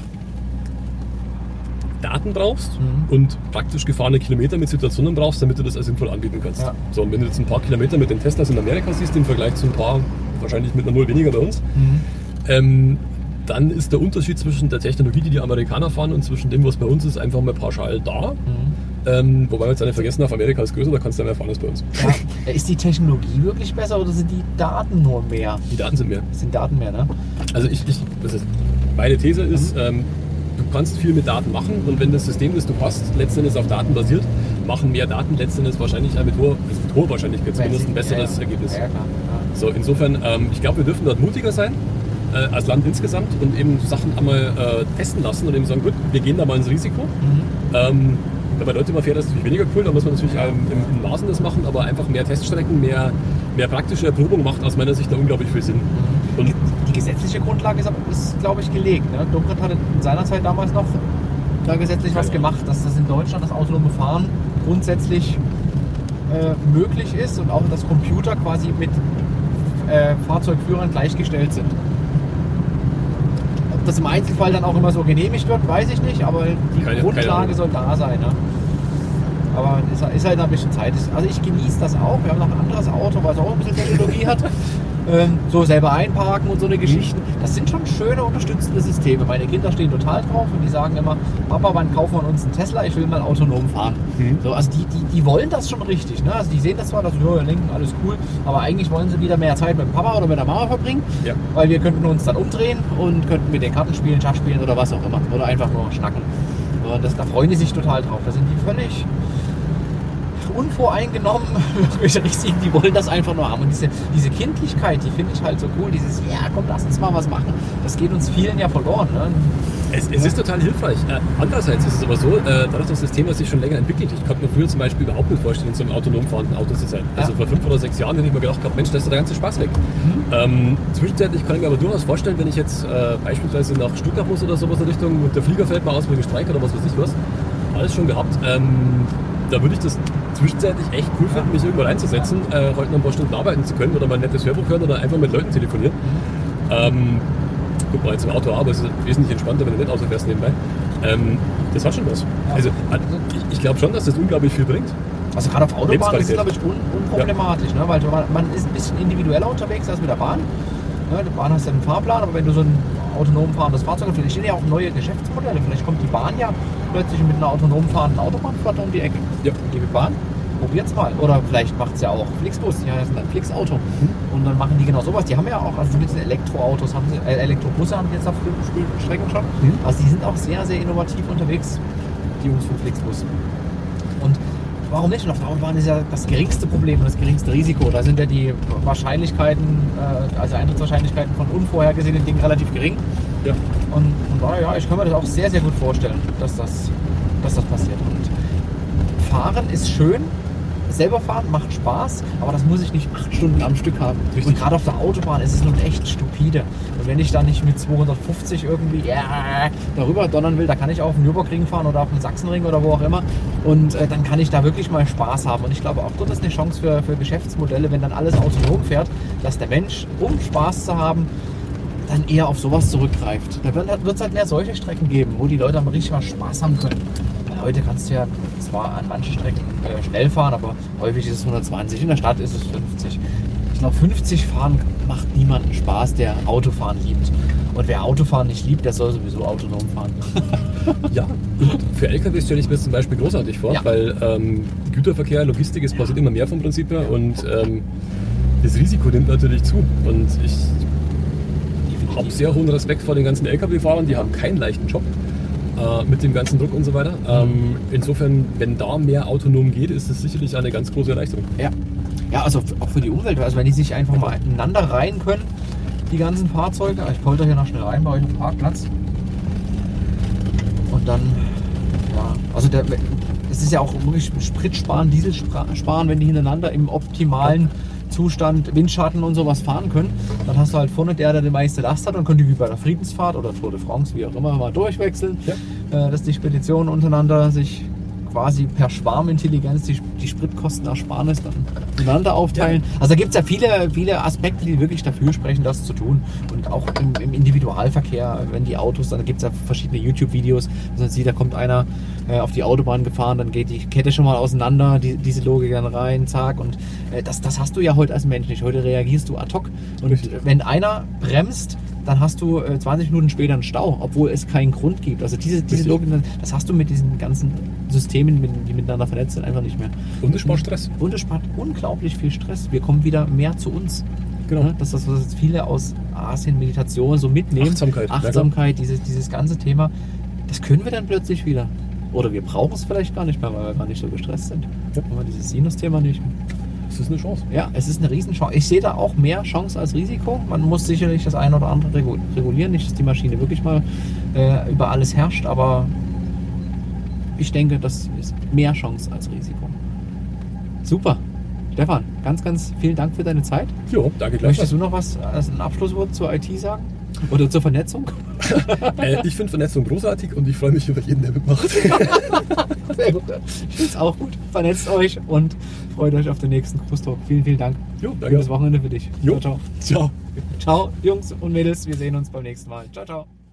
Daten brauchst Mhm. und praktisch gefahrene Kilometer mit Situationen brauchst, damit du das als sinnvoll anbieten kannst. Ja. So, und wenn du jetzt ein paar Kilometer mit den Teslas in Amerika siehst, im Vergleich zu ein paar, wahrscheinlich mit einer Null weniger bei uns, Mhm. ähm, dann ist der Unterschied zwischen der Technologie, die die Amerikaner fahren, und zwischen dem, was bei uns ist, einfach mal pauschal da. Mhm. Ähm, wobei wir jetzt nicht vergessen, auf Amerika ist größer, da kannst du mehr fahren als bei uns. Ja. Ist die Technologie wirklich besser oder sind die Daten nur mehr? Die Daten sind mehr. Sind Daten mehr, ne? Also ich, ich das ist, meine These ist, Mhm. ähm, du kannst viel mit Daten machen und wenn das System, das du hast, letztendlich auf Daten basiert, machen mehr Daten letztendlich wahrscheinlich mit hoher, also mit hoher Wahrscheinlichkeit zumindest ein besseres ja, ja. Ergebnis. Ja, klar. So, insofern, ähm, ich glaube, wir dürfen dort mutiger sein, äh, als Land insgesamt und eben Sachen einmal äh, testen lassen und eben sagen, gut, wir gehen da mal ins Risiko. Mhm. Ähm, wenn man Leute mal fährt, das ist natürlich weniger cool, da muss man natürlich ähm, im, im Maßen das machen, aber einfach mehr Teststrecken, mehr, mehr praktische Erprobung macht aus meiner Sicht da unglaublich viel Sinn. Und Die gesetzliche Grundlage ist, aber- ist glaube ich, gelegt. Ne? Domrit hatte in seiner Zeit damals noch da gesetzlich was gemacht, dass das in Deutschland das autonome Fahren grundsätzlich äh, möglich ist und auch dass Computer quasi mit äh, Fahrzeugführern gleichgestellt sind. Ob das im Einzelfall dann auch immer so genehmigt wird, weiß ich nicht, aber die Keine- keine Grundlage Ahnung. soll da sein. Ne? Aber ist, ist halt noch ein bisschen Zeit. Also ich genieße das auch. Wir haben noch ein anderes Auto, was auch ein bisschen Technologie hat. Ähm, so selber einparken und so eine Geschichten. Das sind schon schöne unterstützende Systeme. Meine Kinder stehen total drauf und die sagen immer, Papa, wann kaufen wir uns einen Tesla? Ich will mal autonom fahren. Mhm. So, also die, die, die wollen das schon richtig. Ne? Also die sehen das zwar, dass wir lenken, alles cool, aber eigentlich wollen sie wieder mehr Zeit mit dem Papa oder mit der Mama verbringen, Ja. weil wir könnten uns dann umdrehen und könnten mit den Karten spielen, Schach spielen oder was auch immer. Oder einfach nur schnacken. Und das, da freuen die sich total drauf. Da sind die völlig unvoreingenommen, richtigen, die wollen das einfach nur haben. Und diese, diese Kindlichkeit, die finde ich halt so cool. Dieses, ja, komm, lass uns mal was machen. Das geht uns vielen ja verloren. Ne? Es, es ist total hilfreich. Äh, andererseits ist es aber so, äh, dadurch, dass das Thema sich schon länger entwickelt, ich konnte mir früher zum Beispiel überhaupt nicht vorstellen, in so einem autonom fahrenden Auto zu sein. Also Ja. vor fünf oder sechs Jahren hätte ich mir gedacht, gehabt, Mensch, da ist der ganze Spaß weg. Ähm, zwischenzeitlich kann ich mir aber durchaus vorstellen, wenn ich jetzt äh, beispielsweise nach Stuttgart muss oder sowas in Richtung, und der Flieger fällt mal aus wegen Streik oder was weiß ich was, alles schon gehabt, ähm, da würde ich das zwischenzeitlich echt cool finden, mich irgendwo reinzusetzen, äh, heute noch ein paar Stunden arbeiten zu können oder mal ein nettes Hörbuch hören oder einfach mit Leuten telefonieren. Ähm, guck mal, jetzt im Auto, aber es ist wesentlich entspannter, wenn du nicht Auto fährst nebenbei. Ähm, das hat schon was. Ja. Also ich, ich glaube schon, dass das unglaublich viel bringt. Also gerade auf Autobahnen ist es, glaube ich, un unproblematisch, ne? weil man, man ist ein bisschen individueller unterwegs als mit der Bahn. Ne? Die Bahn hast ja einen Fahrplan, aber wenn du so ein autonom fahrendes Fahrzeug hast, vielleicht stehen ja auch neue Geschäftsmodelle. Vielleicht kommt die Bahn ja plötzlich mit einer autonom fahrenden Autobahnflotte um die Ecke. Ja. Liebe Bahn, probiert's mal. Oder vielleicht macht es ja auch Flixbus, die heißen dann Flix-Auto. Und dann machen die genau sowas. Die haben ja auch, also mit diesen Elektroautos, haben sie, äh, Elektrobusse haben die jetzt auf bestimmten Strecken schon. Mhm. Also die sind auch sehr, sehr innovativ unterwegs, die Jungs von Flixbus. Und warum nicht? Und auf der Autobahn ist ja das geringste Problem und das geringste Risiko. Da sind ja die Wahrscheinlichkeiten, äh, also Eintrittswahrscheinlichkeiten von unvorhergesehenen Dingen relativ gering. Ja. Und von daher, ja, ich kann mir das auch sehr, sehr gut vorstellen, dass das, dass das passiert. Und fahren ist schön. Selber fahren macht Spaß, aber das muss ich nicht acht Stunden am Stück haben. Richtig. Und gerade auf der Autobahn ist es nun echt stupide. Und wenn ich da nicht mit 250 irgendwie ja, darüber donnern will, da kann ich auf den Nürburgring fahren oder auf den Sachsenring oder wo auch immer. Und äh, dann kann ich da wirklich mal Spaß haben. Und ich glaube auch, dort ist eine Chance für, für Geschäftsmodelle, wenn dann alles autonom fährt, dass der Mensch, um Spaß zu haben, dann eher auf sowas zurückgreift. Da wird es halt mehr solche Strecken geben, wo die Leute mal richtig mal Spaß haben können. Heute kannst du ja zwar an manchen Strecken äh, schnell fahren, aber häufig ist es 120. In der Stadt ist es 50. ich glaube, 50 fahren macht niemanden Spaß, der Autofahren liebt. Und wer Autofahren nicht liebt, der soll sowieso autonom fahren. Ja, für LKW stelle ich mir zum Beispiel großartig vor, Ja. weil ähm, Güterverkehr, Logistik, es passiert immer mehr vom Prinzip her und ähm, das Risiko nimmt natürlich zu. Und ich habe sehr hohen Respekt vor den ganzen LKW-Fahrern, die haben keinen leichten Job äh, mit dem ganzen Druck und so weiter. Ähm, insofern, wenn da mehr autonom geht, ist das sicherlich eine ganz große Erleichterung. Ja. Ja, also auch für die Umwelt, also wenn die sich einfach mal ineinander reihen können, die ganzen Fahrzeuge. Ich polter hier noch schnell rein bei euch im Parkplatz. Und dann, ja, also der, es ist ja auch wirklich Sprit sparen, Diesel sparen, wenn die hintereinander im optimalen Zustand, Windschatten und sowas fahren können. Dann hast du halt vorne der, der die meiste Last hat und könnt ihr wie bei der Friedensfahrt oder Tour de France, wie auch immer, mal durchwechseln. Ja. Äh, dass die Speditionen untereinander sich quasi per Schwarmintelligenz die, die Spritkostenersparnis dann untereinander aufteilen. Also da gibt es ja viele, viele Aspekte, die wirklich dafür sprechen, das zu tun. Und auch im, im Individualverkehr, wenn die Autos, dann gibt es ja verschiedene YouTube-Videos, wo man sieht, da kommt einer äh, auf die Autobahn gefahren, dann geht die Kette schon mal auseinander, die, diese Logik dann rein, zack. Und äh, das, das hast du ja heute als Mensch nicht. Heute reagierst du ad hoc. Und Richtig. wenn einer bremst, dann hast du äh, 20 Minuten später einen Stau, obwohl es keinen Grund gibt. Also diese, diese. Logik, das hast du mit diesen ganzen Systemen, die miteinander vernetzt sind, einfach nicht mehr. Und es spart Stress. Und es spart unglaublich viel Stress. Wir kommen wieder mehr zu uns. Genau. Ne? Das ist das, was jetzt viele aus Asien, Meditation so mitnehmen. Achtsamkeit. Achtsamkeit, dieses, dieses ganze Thema. Das können wir dann plötzlich wieder. Oder wir brauchen es vielleicht gar nicht mehr, weil wir gar nicht so gestresst sind. Ja. Haben wir dieses Sinus-Thema nicht mehr. Das ist eine Chance. Ja, es ist eine Riesenchance. Ich sehe da auch mehr Chance als Risiko. Man muss sicherlich das eine oder andere regu- regulieren, nicht, dass die Maschine wirklich mal äh, über alles herrscht, aber ich denke, das ist mehr Chance als Risiko. Super. Stefan, ganz, ganz vielen Dank für deine Zeit. Jo, danke Möchtest gleichfalls. du noch was als ein Abschlusswort zur IT sagen? Oder zur Vernetzung? Äh, ich finde Vernetzung großartig und ich freue mich über jeden, der mitmacht. Sehr gut. Ich finde es auch gut. Vernetzt euch und freut euch auf den nächsten Cruise Talk. Vielen, vielen Dank. Jo, Schönes Wochenende für dich. Jo. Ciao, ciao. Ciao. Ciao, Jungs und Mädels. Wir sehen uns beim nächsten Mal. Ciao, ciao.